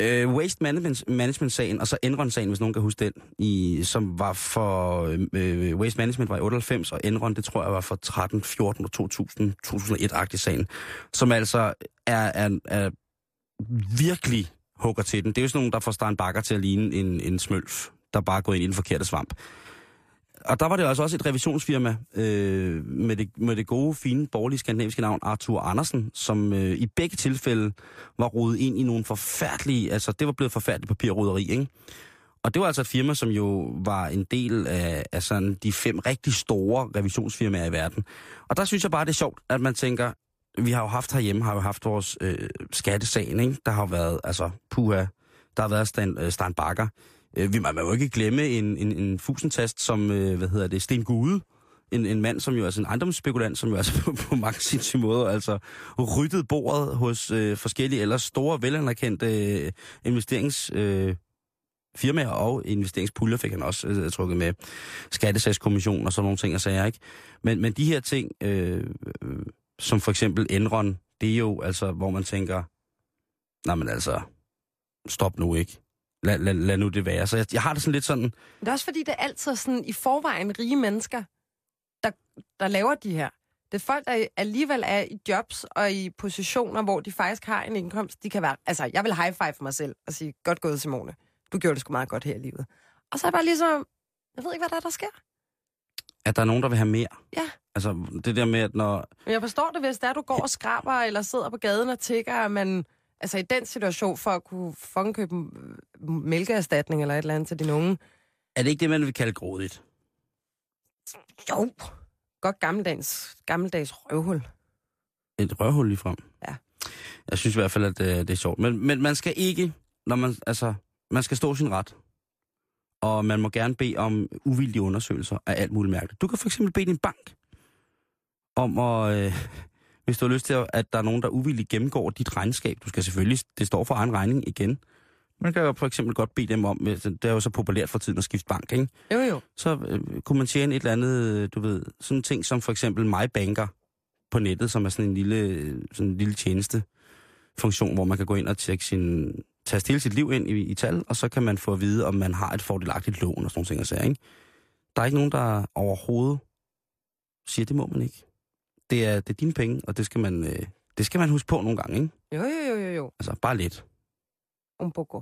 Øh, Waste Management, Management-sagen, og så Enron-sagen, hvis nogen kan huske den, i, som var for... Øh, øh Waste Management var i 98, og Enron, det tror jeg var for 13, 14 og 2000, 2001-agtig sagen, som altså er, er, er virkelig hugger til den. Det er jo sådan nogen, der får Stein Bakker til at ligne en, en smølf, der bare går ind i den forkerte svamp. Og der var det altså også et revisionsfirma øh, med, det, med det gode, fine, borgerlige skandinaviske navn Arthur Andersen, som øh, i begge tilfælde var rodet ind i nogle forfærdelige, altså det var blevet forfærdeligt papirroderi, ikke? Og det var altså et firma, som jo var en del af, af sådan de fem rigtig store revisionsfirmaer i verden. Og der synes jeg bare, det er sjovt, at man tænker, vi har jo haft herhjemme, har jo haft vores øh, skattesagen, ikke? Der har jo været, altså, puha, der har været Stan, øh, Stan Bakker. Øh, vi, man må jo ikke glemme en, en, en fusentast som, øh, hvad hedder det, Sten Gude. En, en mand, som jo er sådan en ejendomsspekulant, som jo altså på, på mange sindssyge måder altså ryttet bordet hos øh, forskellige ellers store, velanerkendte øh, investerings... Øh, firmaer og investeringspuljer fik han også øh, trukket med skattesagskommission og sådan nogle ting og sager, ikke? Men, men de her ting, øh, øh, som for eksempel Enron, det er jo altså, hvor man tænker, nej men altså, stop nu ikke. Lad, lad, lad nu det være. Så jeg, jeg har det sådan lidt sådan, det er også fordi, det er altid sådan i forvejen rige mennesker, der, der laver de her. Det er folk, der alligevel er i jobs og i positioner, hvor de faktisk har en indkomst. De kan være, altså, jeg vil high five for mig selv og sige, godt gået, Simone. Du gjorde det sgu meget godt her i livet. Og så er det bare ligesom, jeg ved ikke, hvad der, er, der sker. at der er nogen, der vil have mere. Ja. Altså, det der med, at når... Jeg forstår det, hvis det er, du går og skraber, eller sidder på gaden og tigger, men altså i den situation, for at kunne fucking købe øh, mælkeerstatning eller et eller andet til de unge. Er det ikke det, man vil kalde grådigt? Jo. Godt gammeldags, gammeldags røvhul. et rørhul lige frem. Ja. Jeg synes i hvert fald, at det, det er sjovt. Men, men man skal ikke, når man, altså, man skal stå sin ret. Og man må gerne bede om uvildige undersøgelser af alt muligt mærkeligt. Du kan for eksempel bede din bank om at, øh, hvis du har lyst til, at der er nogen, der uvilligt gennemgår dit regnskab. Du skal selvfølgelig, det står for egen regning igen. Man kan jo for eksempel godt bede dem om, øh, det er jo så populært for tiden at skifte bank, ikke? Jo, jo. så øh, kunne man tjene et eller andet, du ved, sådan ting som for eksempel MyBanker på nettet, som er sådan en lille, sådan en lille tjeneste funktion, hvor man kan gå ind og tjekke sin, taste hele sit liv ind i, i tal, og så kan man få at vide, om man har et fordelagtigt lån og sådan nogle ting. Og sager, ikke? Der er ikke nogen, der overhovedet siger, det må man ikke. Det er, det er dine penge, og det skal man, øh, det skal man huske på nogle gange, ikke? Jo, jo, jo, jo, jo. Altså, bare lidt. Un poco.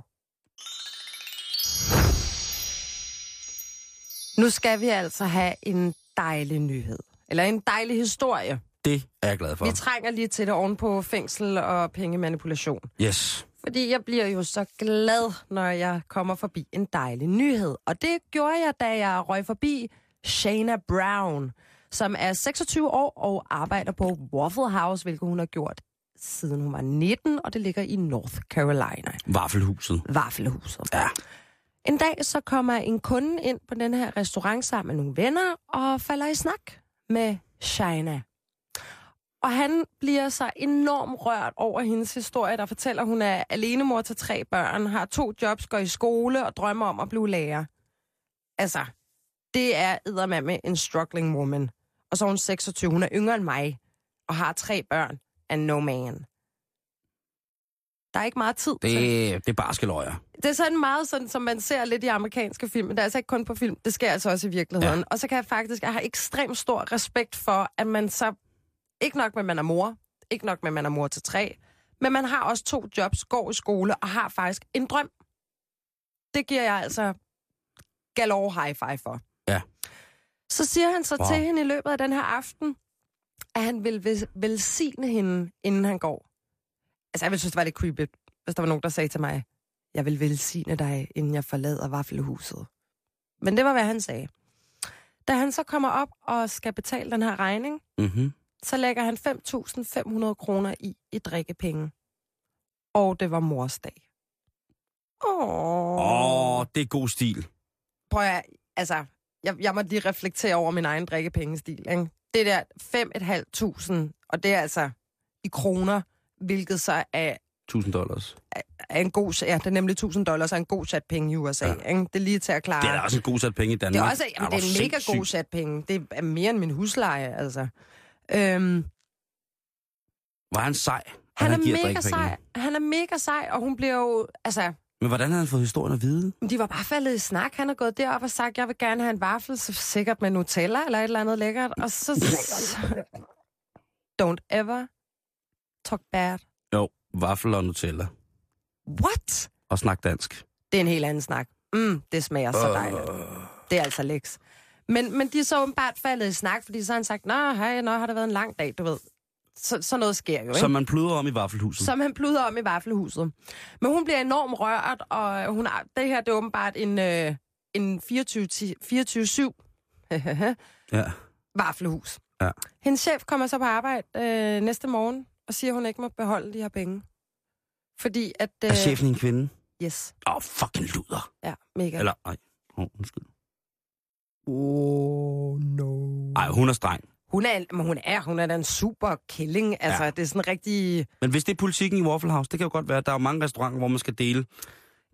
Nu skal vi altså have en dejlig nyhed. Eller en dejlig historie. Det er jeg glad for. Vi trænger lige til det oven på fængsel og pengemanipulation. Yes. Fordi jeg bliver jo så glad, når jeg kommer forbi en dejlig nyhed. Og det gjorde jeg, da jeg røg forbi Shana Brown, som er 26 år og arbejder på Waffle House, hvilket hun har gjort siden hun var 19, og det ligger i North Carolina. Vaffelhuset. Vaffelhuset. Ja. En dag så kommer en kunde ind på den her restaurant sammen med nogle venner og falder i snak med Shina. Og han bliver så enormt rørt over hendes historie, der fortæller, at hun er alenemor til tre børn, har to jobs, går i skole og drømmer om at blive lærer. Altså, det er eddermame en struggling woman. Og så er hun 26, hun er yngre end mig, og har tre børn and no man. Der er ikke meget tid Det, til. det er barske løjer. Det er sådan meget sådan, som man ser lidt i amerikanske film, men det er altså ikke kun på film, det sker altså også i virkeligheden. Ja. Og så kan jeg faktisk, jeg har ekstremt stor respekt for, at man så, ikke nok med, at man er mor, ikke nok med, at man er mor til tre, men man har også to jobs, går i skole og har faktisk en drøm. Det giver jeg altså galore high five for. Ja. Så siger han så Wow. til hende i løbet af den her aften, at han vil vel- velsigne hende, inden han går. Altså, jeg ville synes, det var lidt creepy, hvis der var nogen, der sagde til mig, jeg vil velsigne dig, inden jeg forlader vaffelhuset. Men det var, hvad han sagde. Da han så kommer op og skal betale den her regning, Mm-hmm. så lægger han 5.500 kroner i i drikkepenge. Og det var morsdag. Åh. Åh, oh, det er god stil. Prøv at, altså, jeg, jeg må lige reflektere over min egen drikkepengestil. Ikke? Det der 5.500, og det er altså i kroner, hvilket så er, 1000 dollars. er en god, ja, det er nemlig 1.000 dollars og en god sat penge i USA. Ja. Ikke? Det er lige til at klare. Det er også en god sat penge i det Danmark. er også jamen, det er en mega god sat penge. Det er mere end min husleje, altså. Øhm, Var han sej? at han, er mega sej. Han er mega sej, og hun bliver jo, altså, Men hvordan havde han fået historien at vide? De var bare faldet i snak. Han har gået derop og sagt, jeg vil gerne have en vaffel, så sikkert med Nutella eller et eller andet lækkert. Og så... Don't ever talk bad. Jo, vaffel og Nutella. What? Og snak dansk. Det er en helt anden snak. Mm, det smager så dejligt. Det er altså læks. Men, men de er så åbenbart faldet i snak, fordi så har han sagt, Nå, hej, nå, har det været en lang dag, du ved. Så, så noget sker jo, ikke? Som man pluder om i vaffelhuset. som han pluder om i vaffelhuset. Men hun bliver enormt rørt, og hun har, det her det er åbenbart en, øh, en 24-7 Ja. vaffelhus. Ja. Hendes chef kommer så på arbejde øh, næste morgen og siger, at hun ikke må beholde de her penge. Fordi at... Øh, Er chefen en kvinde? Yes. Åh, oh, fucking luder. Ja, mega. Eller, nej. Oh, undskyld. Oh, no. Ej, hun er streng. Hun er, men hun er, hun er da en super killing. Altså, Ja. ja. det er sådan rigtig... Men hvis det er politikken i Waffle House, det kan jo godt være, at der er mange restauranter, hvor man skal dele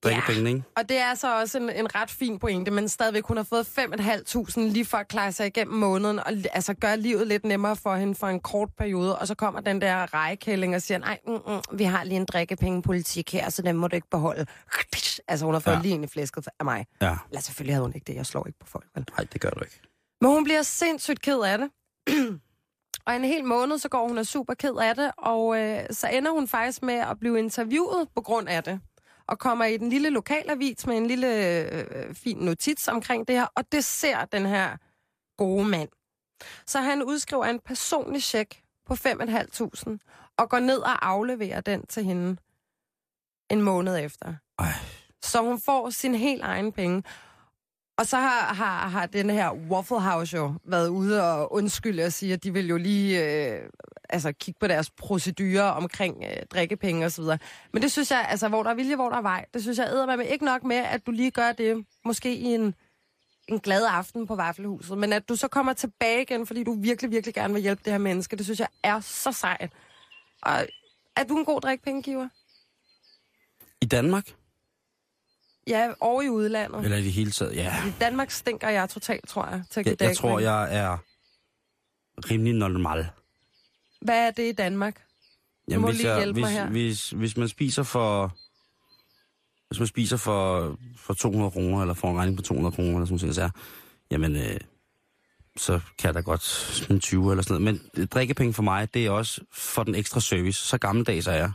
drikkepengene, ikke? Og det er så også en, en ret fin pointe, men stadigvæk, hun har fået 5.500 lige for at klare sig igennem måneden, og altså gøre livet lidt nemmere for hende for en kort periode, og så kommer den der rejekælling og siger, nej, mm, mm, vi har lige en drikkepengepolitik her, så den må du ikke beholde. Altså, hun har fået Ja. ja. lige ind i flæsket af mig. Ja. Eller selvfølgelig havde hun ikke det, jeg slår ikke på folk, vel? Nej, det gør du ikke. Men hun bliver sindssygt ked af det. Og en hel måned, så går hun er super ked af det, og øh, så ender hun faktisk med at blive interviewet på grund af det. Og kommer i den lille lokalavis med en lille øh, fin notits omkring det her, og det ser den her gode mand. Så han udskriver en personlig check på 5.500 og går ned og afleverer den til hende en måned efter. Ej. Så hun får sin helt egen penge. Og så har, har, har den her Waffle House jo været ude og undskylde og sige, at de vil jo lige... Øh, altså, kigge på deres procedurer omkring øh, drikkepenge osv. Men det synes jeg, altså, hvor der er vilje, hvor der er vej. Det synes jeg æder med ikke nok med, at du lige gør det, måske i en, en glad aften på Vaffelhuset, men at du så kommer tilbage igen, fordi du virkelig, virkelig gerne vil hjælpe det her menneske, det synes jeg er så sejt. Og er du en god drikpengegiver? I Danmark? Ja, og i udlandet. Eller i det hele taget, ja. I Danmark stinker jeg totalt, tror jeg, til Jeg, jeg tror, jeg er rimelig normal. Hvad er det i Danmark? Du må hvis, lige hjælpe hvis, mig her. Hvis, hvis man spiser for... Hvis man spiser for, for 200 kroner, eller får en regning på 200 kroner, eller sådan noget, så er, jamen, øh, så kan jeg da godt smide 20 eller sådan noget. Men øh, drikkepenge for mig, det er også for den ekstra service. Så gammeldags er jeg.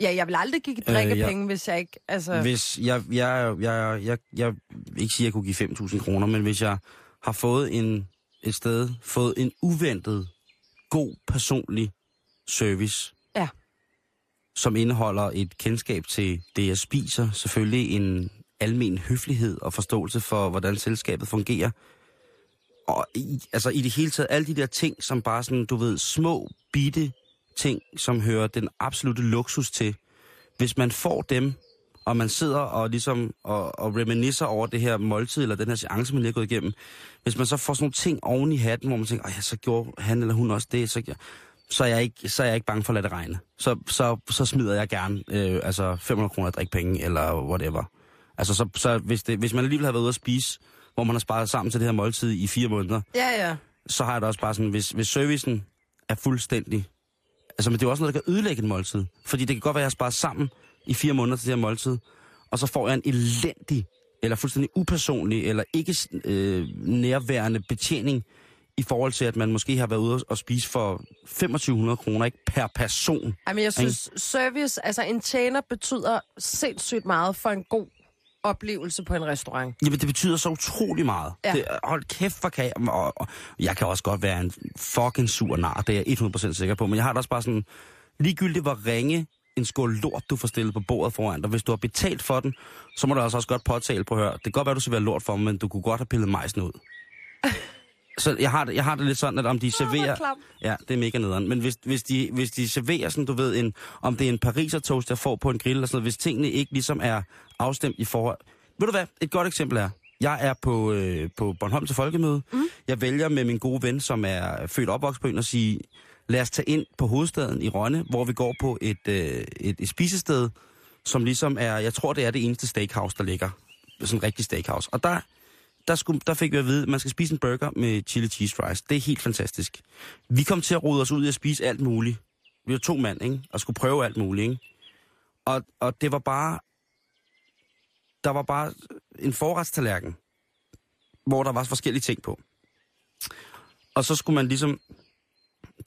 Ja, jeg vil aldrig give Øh, drikkepenge, hvis jeg ikke... Altså, Hvis jeg, jeg, jeg, jeg, jeg, jeg ikke siger, at jeg kunne give 5.000 kroner, men hvis jeg har fået en, et sted, fået en uventet, god personlig service, Ja. som indeholder et kendskab til det, jeg spiser, selvfølgelig en almen høflighed og forståelse for, hvordan selskabet fungerer, og i, altså i det hele taget, alle de der ting, som bare sådan, du ved, små, bitte ting, som hører den absolute luksus til. Hvis man får dem, og man sidder og ligesom og, og reminiscer over det her måltid, eller den her seance, man lige har gået igennem, hvis man så får sådan nogle ting oven i hatten, hvor man tænker, ja, så gjorde han eller hun også det, så, så, er jeg ikke, så er jeg ikke bange for at lade det regne. Så, så, så smider jeg gerne øh, altså 500 kroner drikpenge, eller whatever. Altså, så, så hvis, det, hvis man alligevel har været ude at spise, hvor man har sparet sammen til det her måltid i fire måneder, ja, ja. så har jeg det også bare sådan, hvis, hvis servicen er fuldstændig... Altså, men det er jo også noget, der kan ødelægge en måltid. Fordi det kan godt være, at jeg har sparet sammen i fire måneder til det her måltid, og så får jeg en elendig, eller fuldstændig upersonlig, eller ikke øh, nærværende betjening, i forhold til, at man måske har været ude og spise for 2500 kroner, ikke per person. Jamen, jeg synes, service, altså en tjener betyder sindssygt meget for en god oplevelse på en restaurant. Jamen, det betyder så utrolig meget. Ja. Det, hold kæft, hvor kan jeg... Og, og, jeg kan også godt være en fucking sur nar, det er jeg 100% sikker på. Men jeg har da også bare sådan... Ligegyldigt hvor ringe en skål lort, du får stillet på bordet foran dig. Hvis du har betalt for den, så må du altså også godt påtale på hør. Det kan godt være, du skal være lort for, men du kunne godt have pillet majsen ud. Så jeg har, det, jeg har det lidt sådan, at om de serverer... Ja, det er mega nederen. Men hvis, hvis, de, hvis de serverer sådan, du ved, en, om det er en pariser toast, jeg får på en grill, og sådan noget, hvis tingene ikke ligesom er afstemt i forhold... Ved du hvad? Et godt eksempel er, jeg er på, øh, på Bornholm til folkemøde. Mm. Jeg vælger med min gode ven, som er født opvokset på øen, at sige, lad os tage ind på hovedstaden i Rønne, hvor vi går på et, øh, et, et spisested, som ligesom er, jeg tror, det er det eneste steakhouse, der ligger. Sådan en rigtig steakhouse. Og der, der, skulle, der fik vi at vide, at man skal spise en burger med chili cheese fries. Det er helt fantastisk. Vi kom til at rode os ud i at spise alt muligt. Vi var to mand, ikke? Og skulle prøve alt muligt, ikke? Og, og det var bare... Der var bare en forretstallerken, hvor der var forskellige ting på. Og så skulle man ligesom...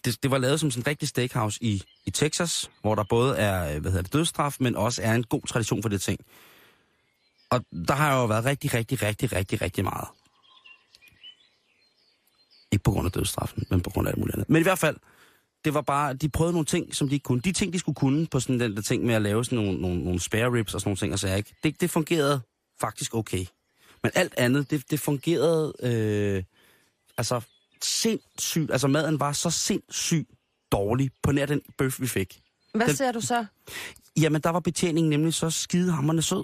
Det, det var lavet som sådan en rigtig steakhouse i, i Texas, hvor der både er hvad hedder det, dødsstraf, men også er en god tradition for det ting. Og der har jo været rigtig, rigtig, rigtig, rigtig, rigtig meget. Ikke på grund af dødsstraffen, men på grund af alt muligt andet. Men i hvert fald, det var bare, de prøvede nogle ting, som de ikke kunne. De ting, de skulle kunne på sådan den der ting med at lave sådan nogle, nogle, nogle spare ribs og sådan nogle ting, og så ikke. Det, det fungerede faktisk okay. Men alt andet, det, det fungerede, øh, altså sindssygt, altså maden var så sindssygt dårlig på nær den bøf, vi fik. Hvad Den- ser du så? Jamen, der var betjeningen nemlig så skidehammerende sød.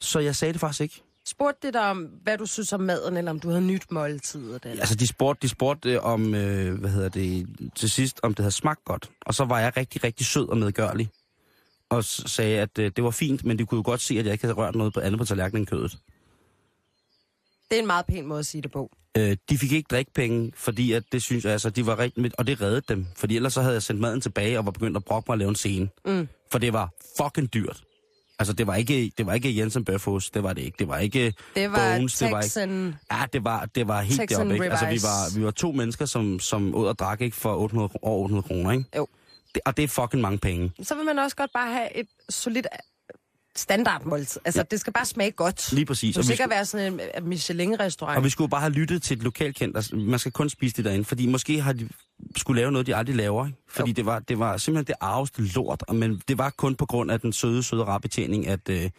Så jeg sagde det faktisk ikke. Spurgte det dig om, hvad du synes om maden, eller om du havde nyt måltidet? Eller? Altså, de spurgte, de spurgte øh, om, øh, hvad hedder det, til sidst, om det havde smagt godt. Og så var jeg rigtig, rigtig sød og medgørlig. Og sagde, at øh, det var fint, men de kunne jo godt se, at jeg ikke havde rørt noget på andet på tallerkenen end kødet. Det er en meget pæn måde at sige det på. Øh, de fik ikke drikpenge, fordi at det synes jeg, altså, de var rigtig, og det reddede dem. Fordi ellers så havde jeg sendt maden tilbage og var begyndt at brokke mig at lave en scene. Mm. For det var fucking dyrt. Altså, det var ikke, det var ikke Jensen Bøfhus, det var det ikke. Det var ikke Det var Bones, det var ikke... Texan... Ja, det var, det var helt Texan deroppe, ikke? Altså, vi var, vi var to mennesker, som, som åd og drak, ikke? For 800, kro- over 800 kroner, ikke? Jo. Det, og det er fucking mange penge. Så vil man også godt bare have et solidt standardmåltid. Altså, ja. det skal bare smage godt. Lige præcis. Vi, skal skulle, være sådan en øh, Michelin-restaurant. og vi skulle bare have lyttet til et lokalkendt. Altså, man skal kun spise det derinde, fordi måske har de skulle lave noget, de aldrig laver. Ikke? Fordi det var, det var simpelthen det arveste lort, men det var kun på grund af den søde, søde rabbetjening, at, øh,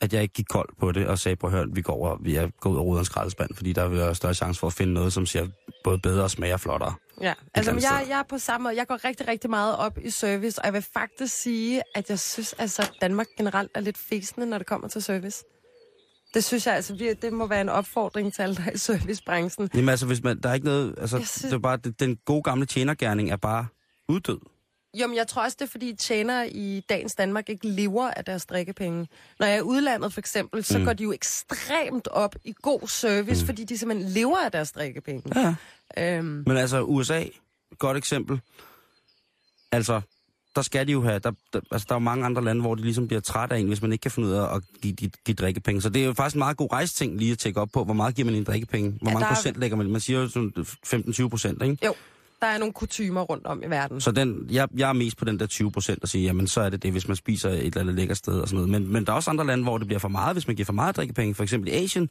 at jeg ikke gik kold på det og sagde, på hør, vi går, over, vi er gået ud og roder en skraldespand, fordi der vil være større chance for at finde noget, som ser både bedre og smager flottere. Ja, altså andet jeg, jeg er på samme måde. Jeg går rigtig, rigtig meget op i service, og jeg vil faktisk sige, at jeg synes, altså, Danmark generelt er lidt fæsende, når det kommer til service. Det synes jeg, altså, det må være en opfordring til alle, der er i servicebranchen. Jamen altså, hvis man, der er ikke noget, altså, Jeg synes- det er bare, den gode gamle tjenergærning er bare uddød. Jo, men jeg tror også, det er, fordi tjenere i dagens Danmark ikke lever af deres drikkepenge. Når jeg er i udlandet, for eksempel, så Mm. går de jo ekstremt op i god service, mm. fordi de simpelthen lever af deres drikkepenge. Ja. Øhm, Men altså, USA, godt eksempel. Altså, der skal de jo have, der, der, altså, der er jo mange andre lande, hvor de ligesom bliver træt af en, hvis man ikke kan finde ud af at give de, de drikkepenge. Så det er jo faktisk en meget god rejsting lige at tjekke op på, hvor meget giver man en drikkepenge? Hvor Ja, mange der er- procent lægger man? Man siger jo sådan 15-20 procent, ikke? jo, der er nogle kutymer rundt om i verden. Så den, jeg, jeg er mest på den der 20 procent og sige, jamen så er det det, hvis man spiser et eller andet lækkert sted og sådan noget. Men, men der er også andre lande, hvor det bliver for meget, hvis man giver for meget drikkepenge. For eksempel i Asien.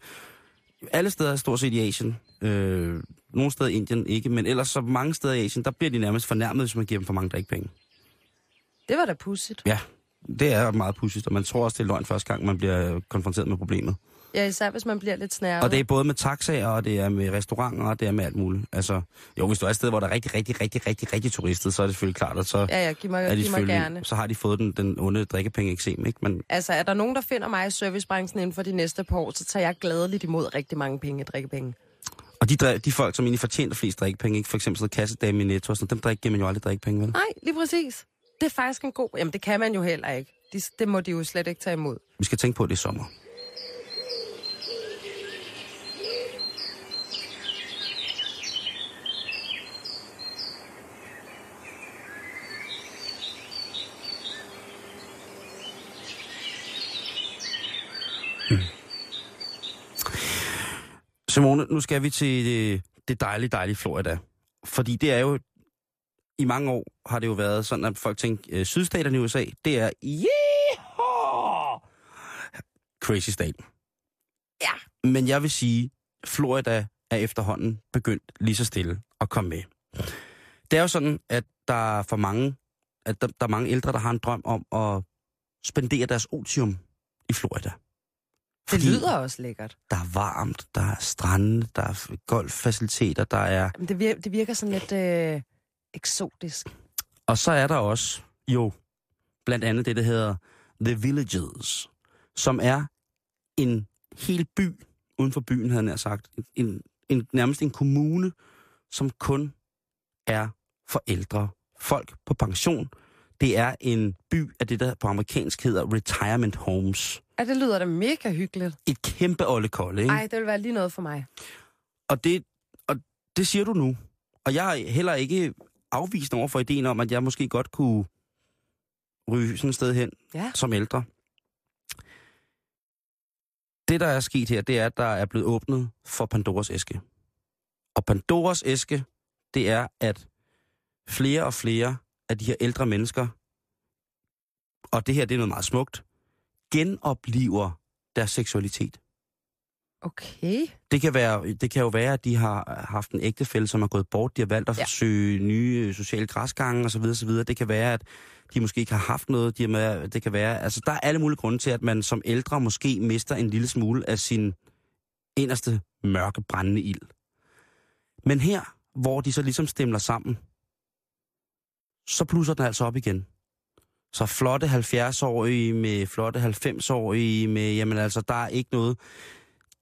Alle steder stort set i Asien. Øh, nogle steder i Indien ikke, men ellers så mange steder i Asien, der bliver de nærmest fornærmet, hvis man giver dem for mange drikkepenge. Det var da pudsigt. Ja, det er meget pudsigt, og man tror også, det er løgn første gang, man bliver konfronteret med problemet. Ja, især hvis man bliver lidt snærret. Og det er både med taxaer, og det er med restauranter, og det er med alt muligt. Altså, jo, hvis du er et sted, hvor der er rigtig, rigtig, rigtig, rigtig, rigtig turistet, så er det selvfølgelig klart, at så, Ja, ja, giv mig, er de giv mig gerne. så har de fået den, den onde drikkepenge eksem, ikke? Men Altså, er der nogen, der finder mig i servicebranchen inden for de næste par år, så tager jeg gladeligt imod rigtig mange penge, drikkepenge. Og de, de folk, som egentlig fortjener flest drikkepenge, ikke? for eksempel sådan kassedame i Netto, sådan, dem drikker man jo aldrig drikkepenge, vel? Nej, lige præcis. Det er faktisk en god... Jamen, det kan man jo heller ikke. De, det må de jo slet ikke tage imod. Vi skal tænke på, at det er sommer. Simone, nu skal vi til det, det dejlige, dejlige Florida. Fordi det er jo i mange år har det jo været sådan, at folk tænker, øh, sydstaterne i USA, det er yeehaw! crazy state. Ja. Men jeg vil sige, Florida er efterhånden begyndt lige så stille at komme med. Det er jo sådan, at der er for mange, at der, der er mange ældre, der har en drøm om at spendere deres otium i Florida. Det lyder også lækkert. Der er varmt, der er strande, der er golffaciliteter, der er Men det, virker, det virker sådan lidt øh, eksotisk. Og så er der også jo blandt andet det, der hedder The Villages, som er en hel by, uden for byen, havde jeg sagt. En, en, nærmest en kommune, som kun er for ældre folk på pension. Det er en by af det, der på amerikansk hedder retirement homes. Ja, det lyder da mega hyggeligt. Et kæmpe oldekolde, ikke? Ej, det vil være lige noget for mig. Og det, og det siger du nu. Og jeg er heller ikke afvist over for ideen om, at jeg måske godt kunne ryge sådan et sted hen Ja. som ældre. Det, der er sket her, det er, at der er blevet åbnet for Pandoras æske. Og Pandoras æske, det er, at flere og flere af de her ældre mennesker, og det her, det er noget meget smukt, genopliver deres seksualitet. Okay. Det kan, være, det kan jo være, at de har haft en ægtefælle, som er gået bort. De har valgt at ja. Søge nye øh, sociale græsgange osv. osv. Det kan være, at de måske ikke har haft noget. De har med, det kan være, altså der er alle mulige grunde til, at man som ældre måske mister en lille smule af sin inderste mørke brændende ild. Men her, hvor de så ligesom stemler sammen, så plusser den altså op igen. Så flotte 70-årige med flotte 90-årige med, jamen altså, der er ikke noget,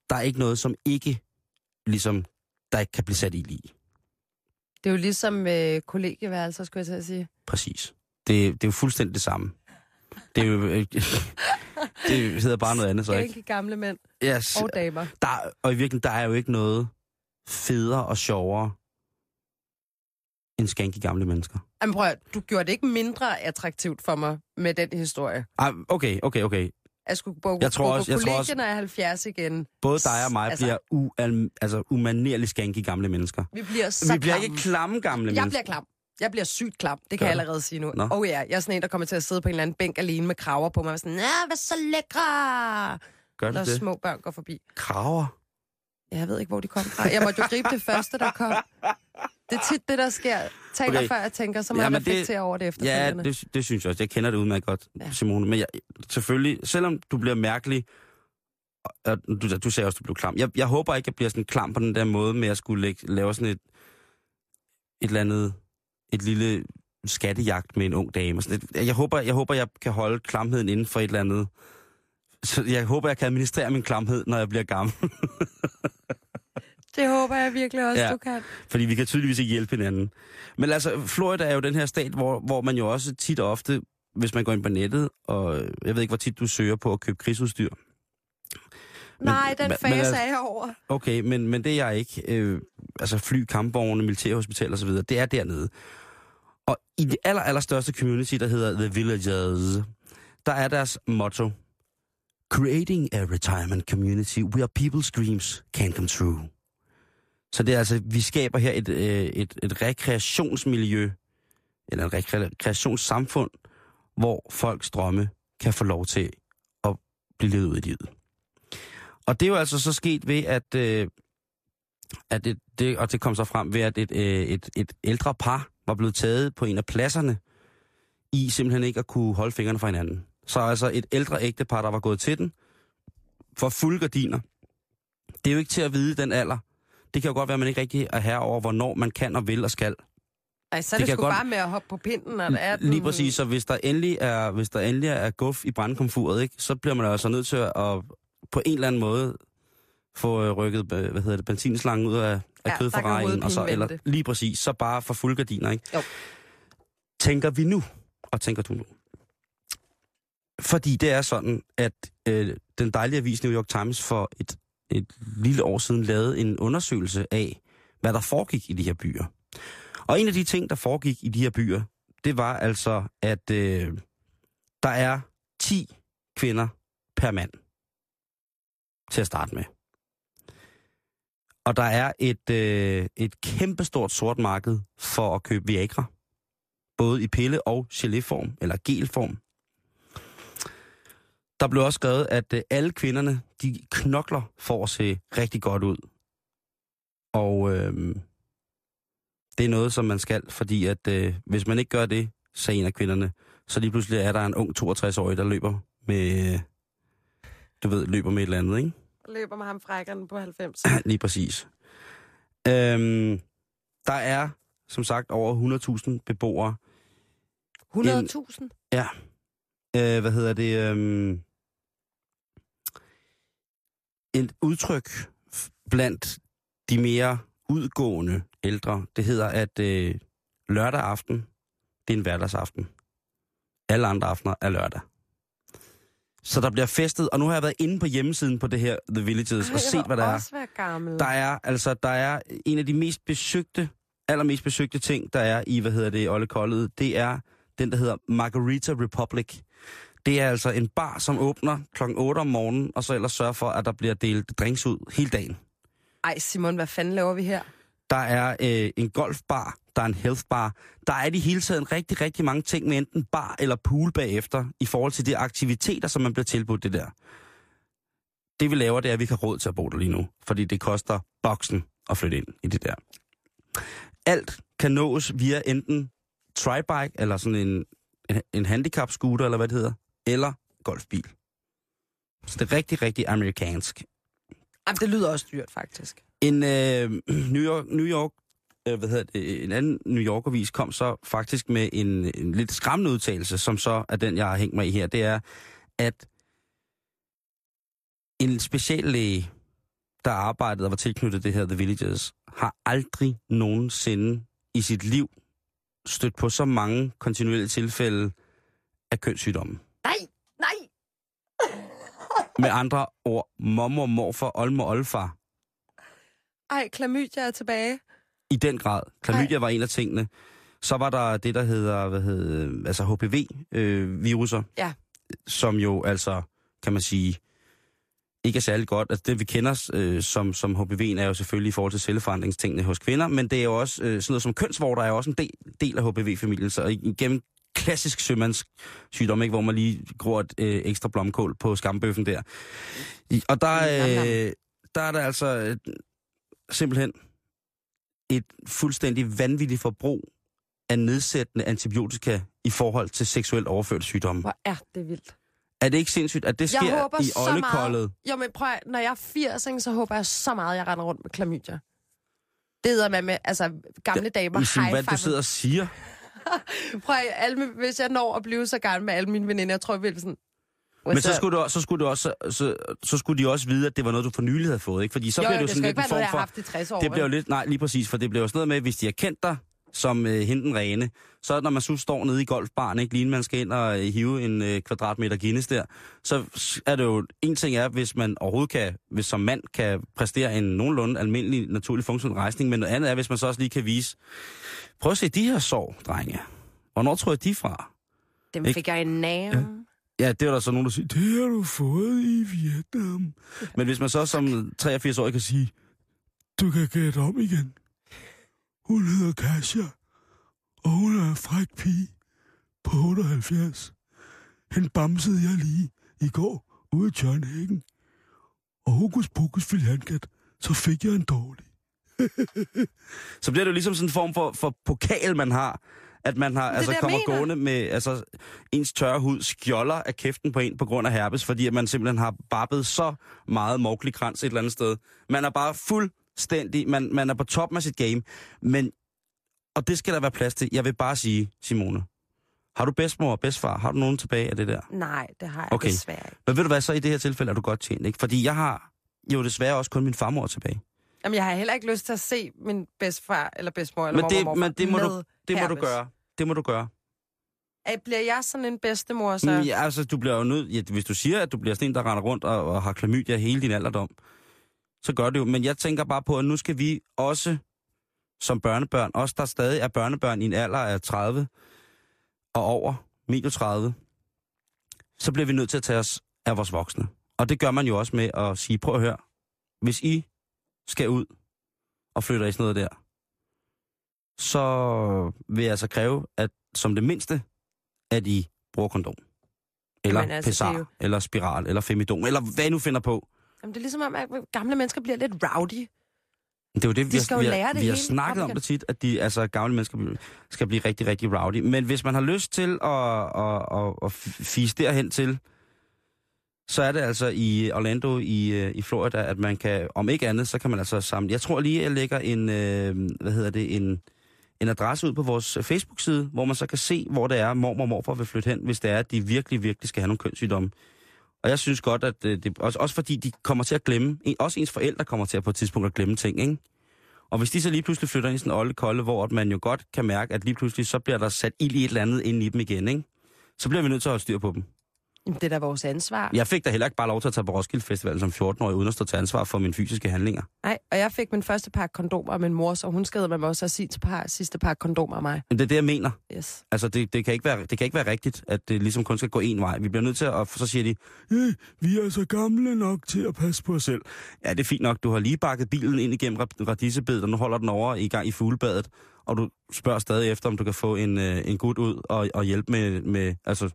der er ikke noget, som ikke, ligesom, der ikke kan blive sat i lige. Det er jo ligesom øh, kollegieværelser, skulle jeg til at sige. Præcis. Det, det er jo fuldstændig det samme. Det er jo, øh, det hedder bare noget andet, så ikke? Ikke gamle mænd Yes. og damer. Der, og i virkeligheden, der er jo ikke noget federe og sjovere end skanke gamle mennesker. Jamen prøv at, du gjorde det ikke mindre attraktivt for mig med den historie. Ah, okay, okay, okay. Jeg skulle bo, Jeg tror bo også- på jeg tror også- kollegien er 70 igen. Både dig og mig Altså- bliver ual, altså, umanerligt skanke gamle mennesker. Vi bliver så Vi bliver klamme. ikke klamme gamle Jeg mennesker. bliver klam. Jeg bliver sygt klam. Det kan Gør jeg allerede sige nu. Nå. Og ja, jeg er sådan en, der kommer til at sidde på en eller anden bænk alene med kraver på mig. Og sådan, Nå, hvad så lækre! Gør Når du det? små børn går forbi. Kraver? Ja, Jeg ved ikke, hvor de kom fra. Jeg måtte jo gribe det første, der kom. Det er tit det, der sker. Taler Okay. før jeg tænker, så må Ja, jeg reflektere over det Ja, efterfølgende. det, det synes jeg også. Jeg kender det udmærket godt, Ja. ja. Simone. Men jeg, selvfølgelig, selvom du bliver mærkelig, og du, du sagde også, du blev klam. Jeg, jeg håber ikke, jeg bliver sådan klam på den der måde med at skulle lægge, lave sådan et, eller andet, et lille skattejagt med en ung dame. og Sådan. Jeg håber, jeg håber, jeg kan holde klamheden inden for et eller andet. Så jeg håber, jeg kan administrere min klamhed, når jeg bliver gammel. Det håber jeg virkelig også, Ja. du kan. Fordi vi kan tydeligvis ikke hjælpe hinanden. Men altså, Florida er jo den her stat, hvor, hvor man jo også tit og ofte, hvis man går ind på nettet, og jeg ved ikke, hvor tit du søger på at købe krigsudstyr. Men- Nej, den men- men fase altså- er jeg over. Okay, men, men det er jeg ikke. Øh, altså fly, kampvogne, militærhospital osv., det er dernede. Og i det aller, aller største community, der hedder The Villagers, der er deres motto, Creating a retirement community where people's dreams can come true. Så det er altså, vi skaber her et, øh, et, et rekreationsmiljø, eller et rekreationssamfund, hvor folks drømme kan få lov til at blive levet ud i livet. Og det er jo altså så sket ved, at, øh, at det, det, og det kom så frem ved, at et, øh, et, et ældre par var blevet taget på en af pladserne, i simpelthen ikke at kunne holde fingrene fra hinanden. Så altså et ældre ægtepar, der var gået til den, for fulde gardiner. Det er jo ikke til at vide den alder. Det kan jo godt være, at man ikke rigtig er her over, hvornår man kan og vil og skal. Ej, så er Det det, sgu godt- bare med at hoppe på pinden, når det er den... Lige præcis, så hvis der endelig er, hvis der endelig er guf i brandkomfuret, ikke, så bliver man altså nødt til at, på en eller anden måde få øh, rykket øh, hvad hedder det, benzinslangen ud af, af Ja, kødforrejen, og så, eller lige præcis, så bare for fulde gardiner, ikke? Jo. Tænker vi nu, og tænker du nu? Fordi det er sådan, at øh, den dejlige avis New York Times for et, et lille år siden lavede en undersøgelse af, hvad der foregik i de her byer. Og en af de ting, der foregik i de her byer, det var altså, at øh, der er 10 kvinder per mand til at starte med. Og der er et, øh, et kæmpestort sort marked for at købe Viagra. Både i pille- og geléform, eller gelform. Der blev også skrevet, at øh, alle kvinderne, de knokler for at se rigtig godt ud. Og øh, det er noget, som man skal, fordi at øh, hvis man ikke gør det, sagde en af kvinderne, så lige pludselig er der en ung 62-årig, der løber med, du ved, løber med et eller andet, ikke? løber med ham frækkerne på 90. Lige præcis. Øhm, der er, som sagt, over 100.000 beboere. 100.000? Ja. Øh, hvad hedder det? Øhm, et udtryk blandt de mere udgående ældre, det hedder, at øh, lørdag aften, det er en hverdagsaften. Alle andre aftener er lørdag. Så der bliver festet, og nu har jeg været inde på hjemmesiden på det her The Villages, og set, hvad der er. Der er altså der er en af de mest besøgte, allermest besøgte ting, der er i, hvad hedder det, Olle Koldet, det er den, der hedder Margarita Republic. Det er altså en bar, som åbner klokken 8 om morgenen, og så ellers sørger for, at der bliver delt drinks ud hele dagen. Ej, Simon, hvad fanden laver vi her? Der er øh, en golfbar, der er en healthbar. Der er i det hele taget rigtig, rigtig mange ting med enten bar eller pool bagefter, i forhold til de aktiviteter, som man bliver tilbudt det der. Det vi laver, det er, at vi har råd til at bo der lige nu, fordi det koster boksen at flytte ind i det der. Alt kan nås via enten tribike, eller sådan en, en, en handicap scooter, eller hvad det hedder, eller golfbil. Så det er rigtig, rigtig amerikansk. Jamen, det lyder også dyrt, faktisk. En øh, New York, New York øh, hvad hedder det, en anden New York-avis kom så faktisk med en, en lidt skræmmende udtalelse, som så er den, jeg har hængt mig i her. Det er, at en speciallæge, der arbejdede og var tilknyttet det her The Villages, har aldrig nogensinde i sit liv stødt på så mange kontinuerlige tilfælde af kønssygdomme. Med andre ord, mormor, morfar, olmo, olfar. Ej, klamydia er tilbage. I den grad. Klamydia var en af tingene. Så var der det, der hedder, hvad hedder altså HPV-viruser. Øh, ja. Som jo altså, kan man sige, ikke er særlig godt. Altså det, vi kender øh, som, som HPV'en, er jo selvfølgelig i forhold til celleforandringstingene hos kvinder, men det er jo også øh, sådan noget som kønsvorter er jo også en del, del af HPV-familien. Så igennem klassisk sømandssygdom, ikke, hvor man lige gror et øh, ekstra blomkål på skambøffen der. I, og der, øh, der er der altså øh, simpelthen et fuldstændig vanvittigt forbrug af nedsættende antibiotika i forhold til seksuelt overførte sygdomme. Hvor er det vildt. Er det ikke sindssygt, at det sker i meget. Jo, men prøv at, når jeg er 80, ikke, så håber jeg så meget, at jeg render rundt med klamydia. Det er med, med altså gamle damer Michelle, high hvad du sidder og siger. Prøv at, alle, mine- hvis jeg når at blive så gammel med alle mine veninder, jeg tror, jeg vil sådan... Men så skulle, du, så, skulle du også, så, så skulle de også vide, at det var noget, du for nylig havde fået, ikke? Fordi så jo, bliver jo, det jo det sådan skal lidt ikke en være form noget, jeg har for... haft i 60 år. Det bliver jo lidt, nej, lige præcis, for det bliver jo sådan noget med, hvis de har kendt dig som øh, hende den rene, så når man så står nede i golfbaren, ikke, lige man skal ind og øh, hive en øh, kvadratmeter Guinness der, så er det jo, en ting er, hvis man overhovedet kan, hvis som mand kan præstere en nogenlunde almindelig, naturlig funktionel rejsning, men noget andet er, hvis man så også lige kan vise, prøv at se de her sår, drenge. Hvornår tror jeg de fra? Dem ikke? fik jeg en nave. Ja, det er der så nogen, der siger, det har du fået i Vietnam. Men hvis man så som 83-årig kan sige, du kan gætte om igen. Hun hedder Kasia, og hun er en fræk pige på 78. Hende bamsede jeg lige i går ude i Tjørnhækken. Og hokus pokus gætte, så fik jeg en dårlig. så bliver det jo ligesom sådan en form for, for pokal, man har. At man har, altså det, jeg kommer mener. gående med altså, ens tørre hud skjolder af kæften på en på grund af herpes, fordi at man simpelthen har barbet så meget mogelig krans et eller andet sted. Man er bare fuldstændig, man, man er på toppen af sit game. Men, og det skal der være plads til. Jeg vil bare sige, Simone, har du bedsmor og bedstfar? Har du nogen tilbage af det der? Nej, det har jeg Okay. desværre ikke. Men ved du hvad, så i det her tilfælde er du godt tjent, ikke? Fordi jeg har jo desværre også kun min farmor tilbage. Jamen, jeg har heller ikke lyst til at se min bedstefar eller bedstemor eller Men det, mormor, men det må, du, det må du herpes. gøre. Det må du gøre. Er- Bliver jeg sådan en bedstemor, så... Så... Ja, altså, du bliver jo nødt... Ja, hvis du siger, at du bliver sådan en, der render rundt og, og har klamydia hele din alderdom, så gør det jo. Men jeg tænker bare på, at nu skal vi også som børnebørn, os der stadig er børnebørn i en alder af 30 og over, medio 30, så bliver vi nødt til at tage os af vores voksne. Og det gør man jo også med at sige, prøv at høre, hvis I skal ud og flytter i sådan noget der, så vil jeg altså kræve, at som det mindste, at I bruger kondom. Eller Jamen, altså, pesar, jo- eller spiral, eller femidom, eller hvad I nu finder på. Jamen, det er ligesom om, at gamle mennesker bliver lidt rowdy. Det er jo det, De vi, skal har, jo vi, har, det vi har snakket om det tit, at de altså, gamle mennesker skal blive rigtig, rigtig rowdy. Men hvis man har lyst til at, at, at, at fise derhen til, så er det altså i Orlando i, øh, i Florida, at man kan, om ikke andet, så kan man altså samle. Jeg tror lige, jeg lægger en, øh, hvad hedder det, en, en adresse ud på vores Facebook-side, hvor man så kan se, hvor det er, mormor og morfar vil flytte hen, hvis det er, at de virkelig, virkelig skal have nogle kønssygdomme. Og jeg synes godt, at det, det, også, også fordi de kommer til at glemme, også ens forældre kommer til at på et tidspunkt at glemme ting, ikke? Og hvis de så lige pludselig flytter ind i sådan en olde kolde, hvor at man jo godt kan mærke, at lige pludselig så bliver der sat ild i et eller andet ind i dem igen, ikke? Så bliver vi nødt til at holde styr på dem. Det er da vores ansvar. Jeg fik da heller ikke bare lov til at tage på Roskilde Festival som 14-årig, uden at stå til ansvar for mine fysiske handlinger. Nej, og jeg fik min første par kondomer af min mor, så hun skadede mig også at sige til par, sidste par kondomer af mig. Men det er det, jeg mener. Yes. Altså, det, det, kan ikke være, det kan ikke være rigtigt, at det ligesom kun skal gå en vej. Vi bliver nødt til at... Så siger de, ja, vi er så gamle nok til at passe på os selv. Ja, det er fint nok. Du har lige bakket bilen ind igennem rad- radisebedet, og nu holder den over i gang i fuglebadet, og du spørger stadig efter, om du kan få en, øh, en gut ud og, og hjælpe med, med... Altså,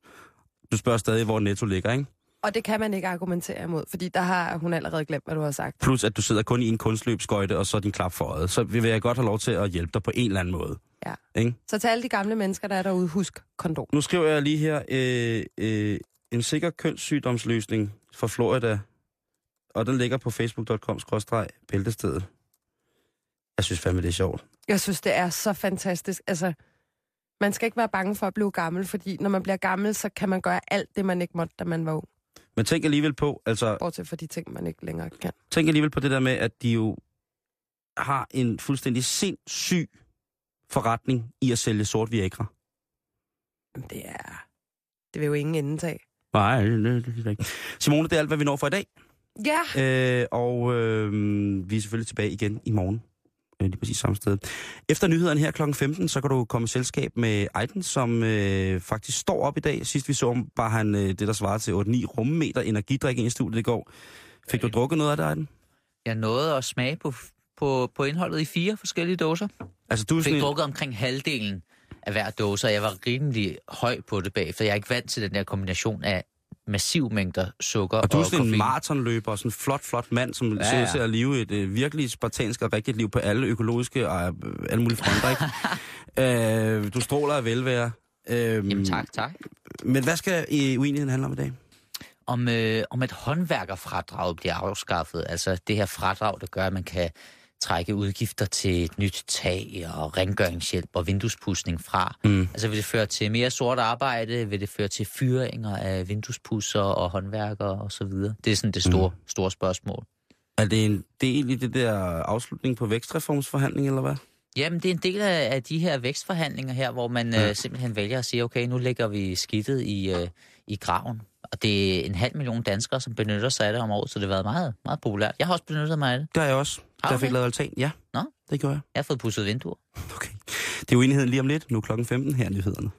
du spørger stadig, hvor Netto ligger, ikke? Og det kan man ikke argumentere imod, fordi der har hun allerede glemt, hvad du har sagt. Plus, at du sidder kun i en kunstløbsskøjte, og så er din klap for øjet. Så vil jeg godt have lov til at hjælpe dig på en eller anden måde. Ja. Ikke? Så til alle de gamle mennesker, der er derude, husk kondom. Nu skriver jeg lige her, øh, øh, en sikker kønssygdomsløsning fra Florida, og den ligger på facebook.com-bæltestedet. Jeg synes fandme, det er sjovt. Jeg synes, det er så fantastisk. Altså, man skal ikke være bange for at blive gammel, fordi når man bliver gammel, så kan man gøre alt det, man ikke måtte, da man var ung. Men tænk alligevel på, altså, Bortset fra de ting, man ikke længere kan. tænk alligevel på det der med, at de jo har en fuldstændig sindssyg forretning i at sælge sort Viagra. Jamen, det er... Det vil jo ingen ende tage. Nej, det, det, det. Simone, det er alt, hvad vi når for i dag. Ja, Øh, og øh, vi er selvfølgelig tilbage igen i morgen. Øh, lige præcis samme sted. Efter nyhederne her kl. 15, så kan du komme i selskab med Ejden, som øh, faktisk står op i dag. Sidst vi så ham, var han øh, det, der svarede til 8-9 rummeter energidrik ind i studiet i går. Fik du drukket noget af det, Ejden? Jeg nåede at smage på, på, på indholdet i fire forskellige dåser. Altså, du sådan fik en, drukket omkring halvdelen af hver dåse, og jeg var rimelig høj på det bagefter. Jeg er ikke vant til den der kombination af massiv mængder sukker og du er og sådan en koffein. maratonløber, sådan en flot, flot mand, som Ja, ser ja. til at leve et øh, virkelig spartansk og rigtigt liv på alle økologiske og øh, alle mulige fronter, ikke? øh, du stråler af velvære. Øh, Jamen tak, tak. Men hvad skal øh, uenigheden handle om i dag? Om, øh, om et håndværkerfradrag bliver afskaffet. Altså det her fradrag, der gør, at man kan trække udgifter til et nyt tag og rengøringshjælp og vinduespudsning fra? Mm. Altså vil det føre til mere sort arbejde? Vil det føre til fyringer af vinduespusser og håndværkere og så videre? Det er sådan det store, mm. store spørgsmål. Er det en del i det der afslutning på vækstreformsforhandling, eller hvad? Jamen, det er en del af, af de her vækstforhandlinger her, hvor man Ja. ja. øh, simpelthen vælger at sige, okay, nu lægger vi skidtet i, øh, i graven. Og det er en halv million danskere, som benytter sig af det om året, så det har været meget, meget populært. Jeg har også benyttet mig af det. Det har jeg også. Har jeg du fik lavet altan. Ja, Nå, det gjorde jeg. jeg har fået pudset vinduer. Okay. Det er uenigheden lige om lidt. Nu er klokken 15 her er nyhederne.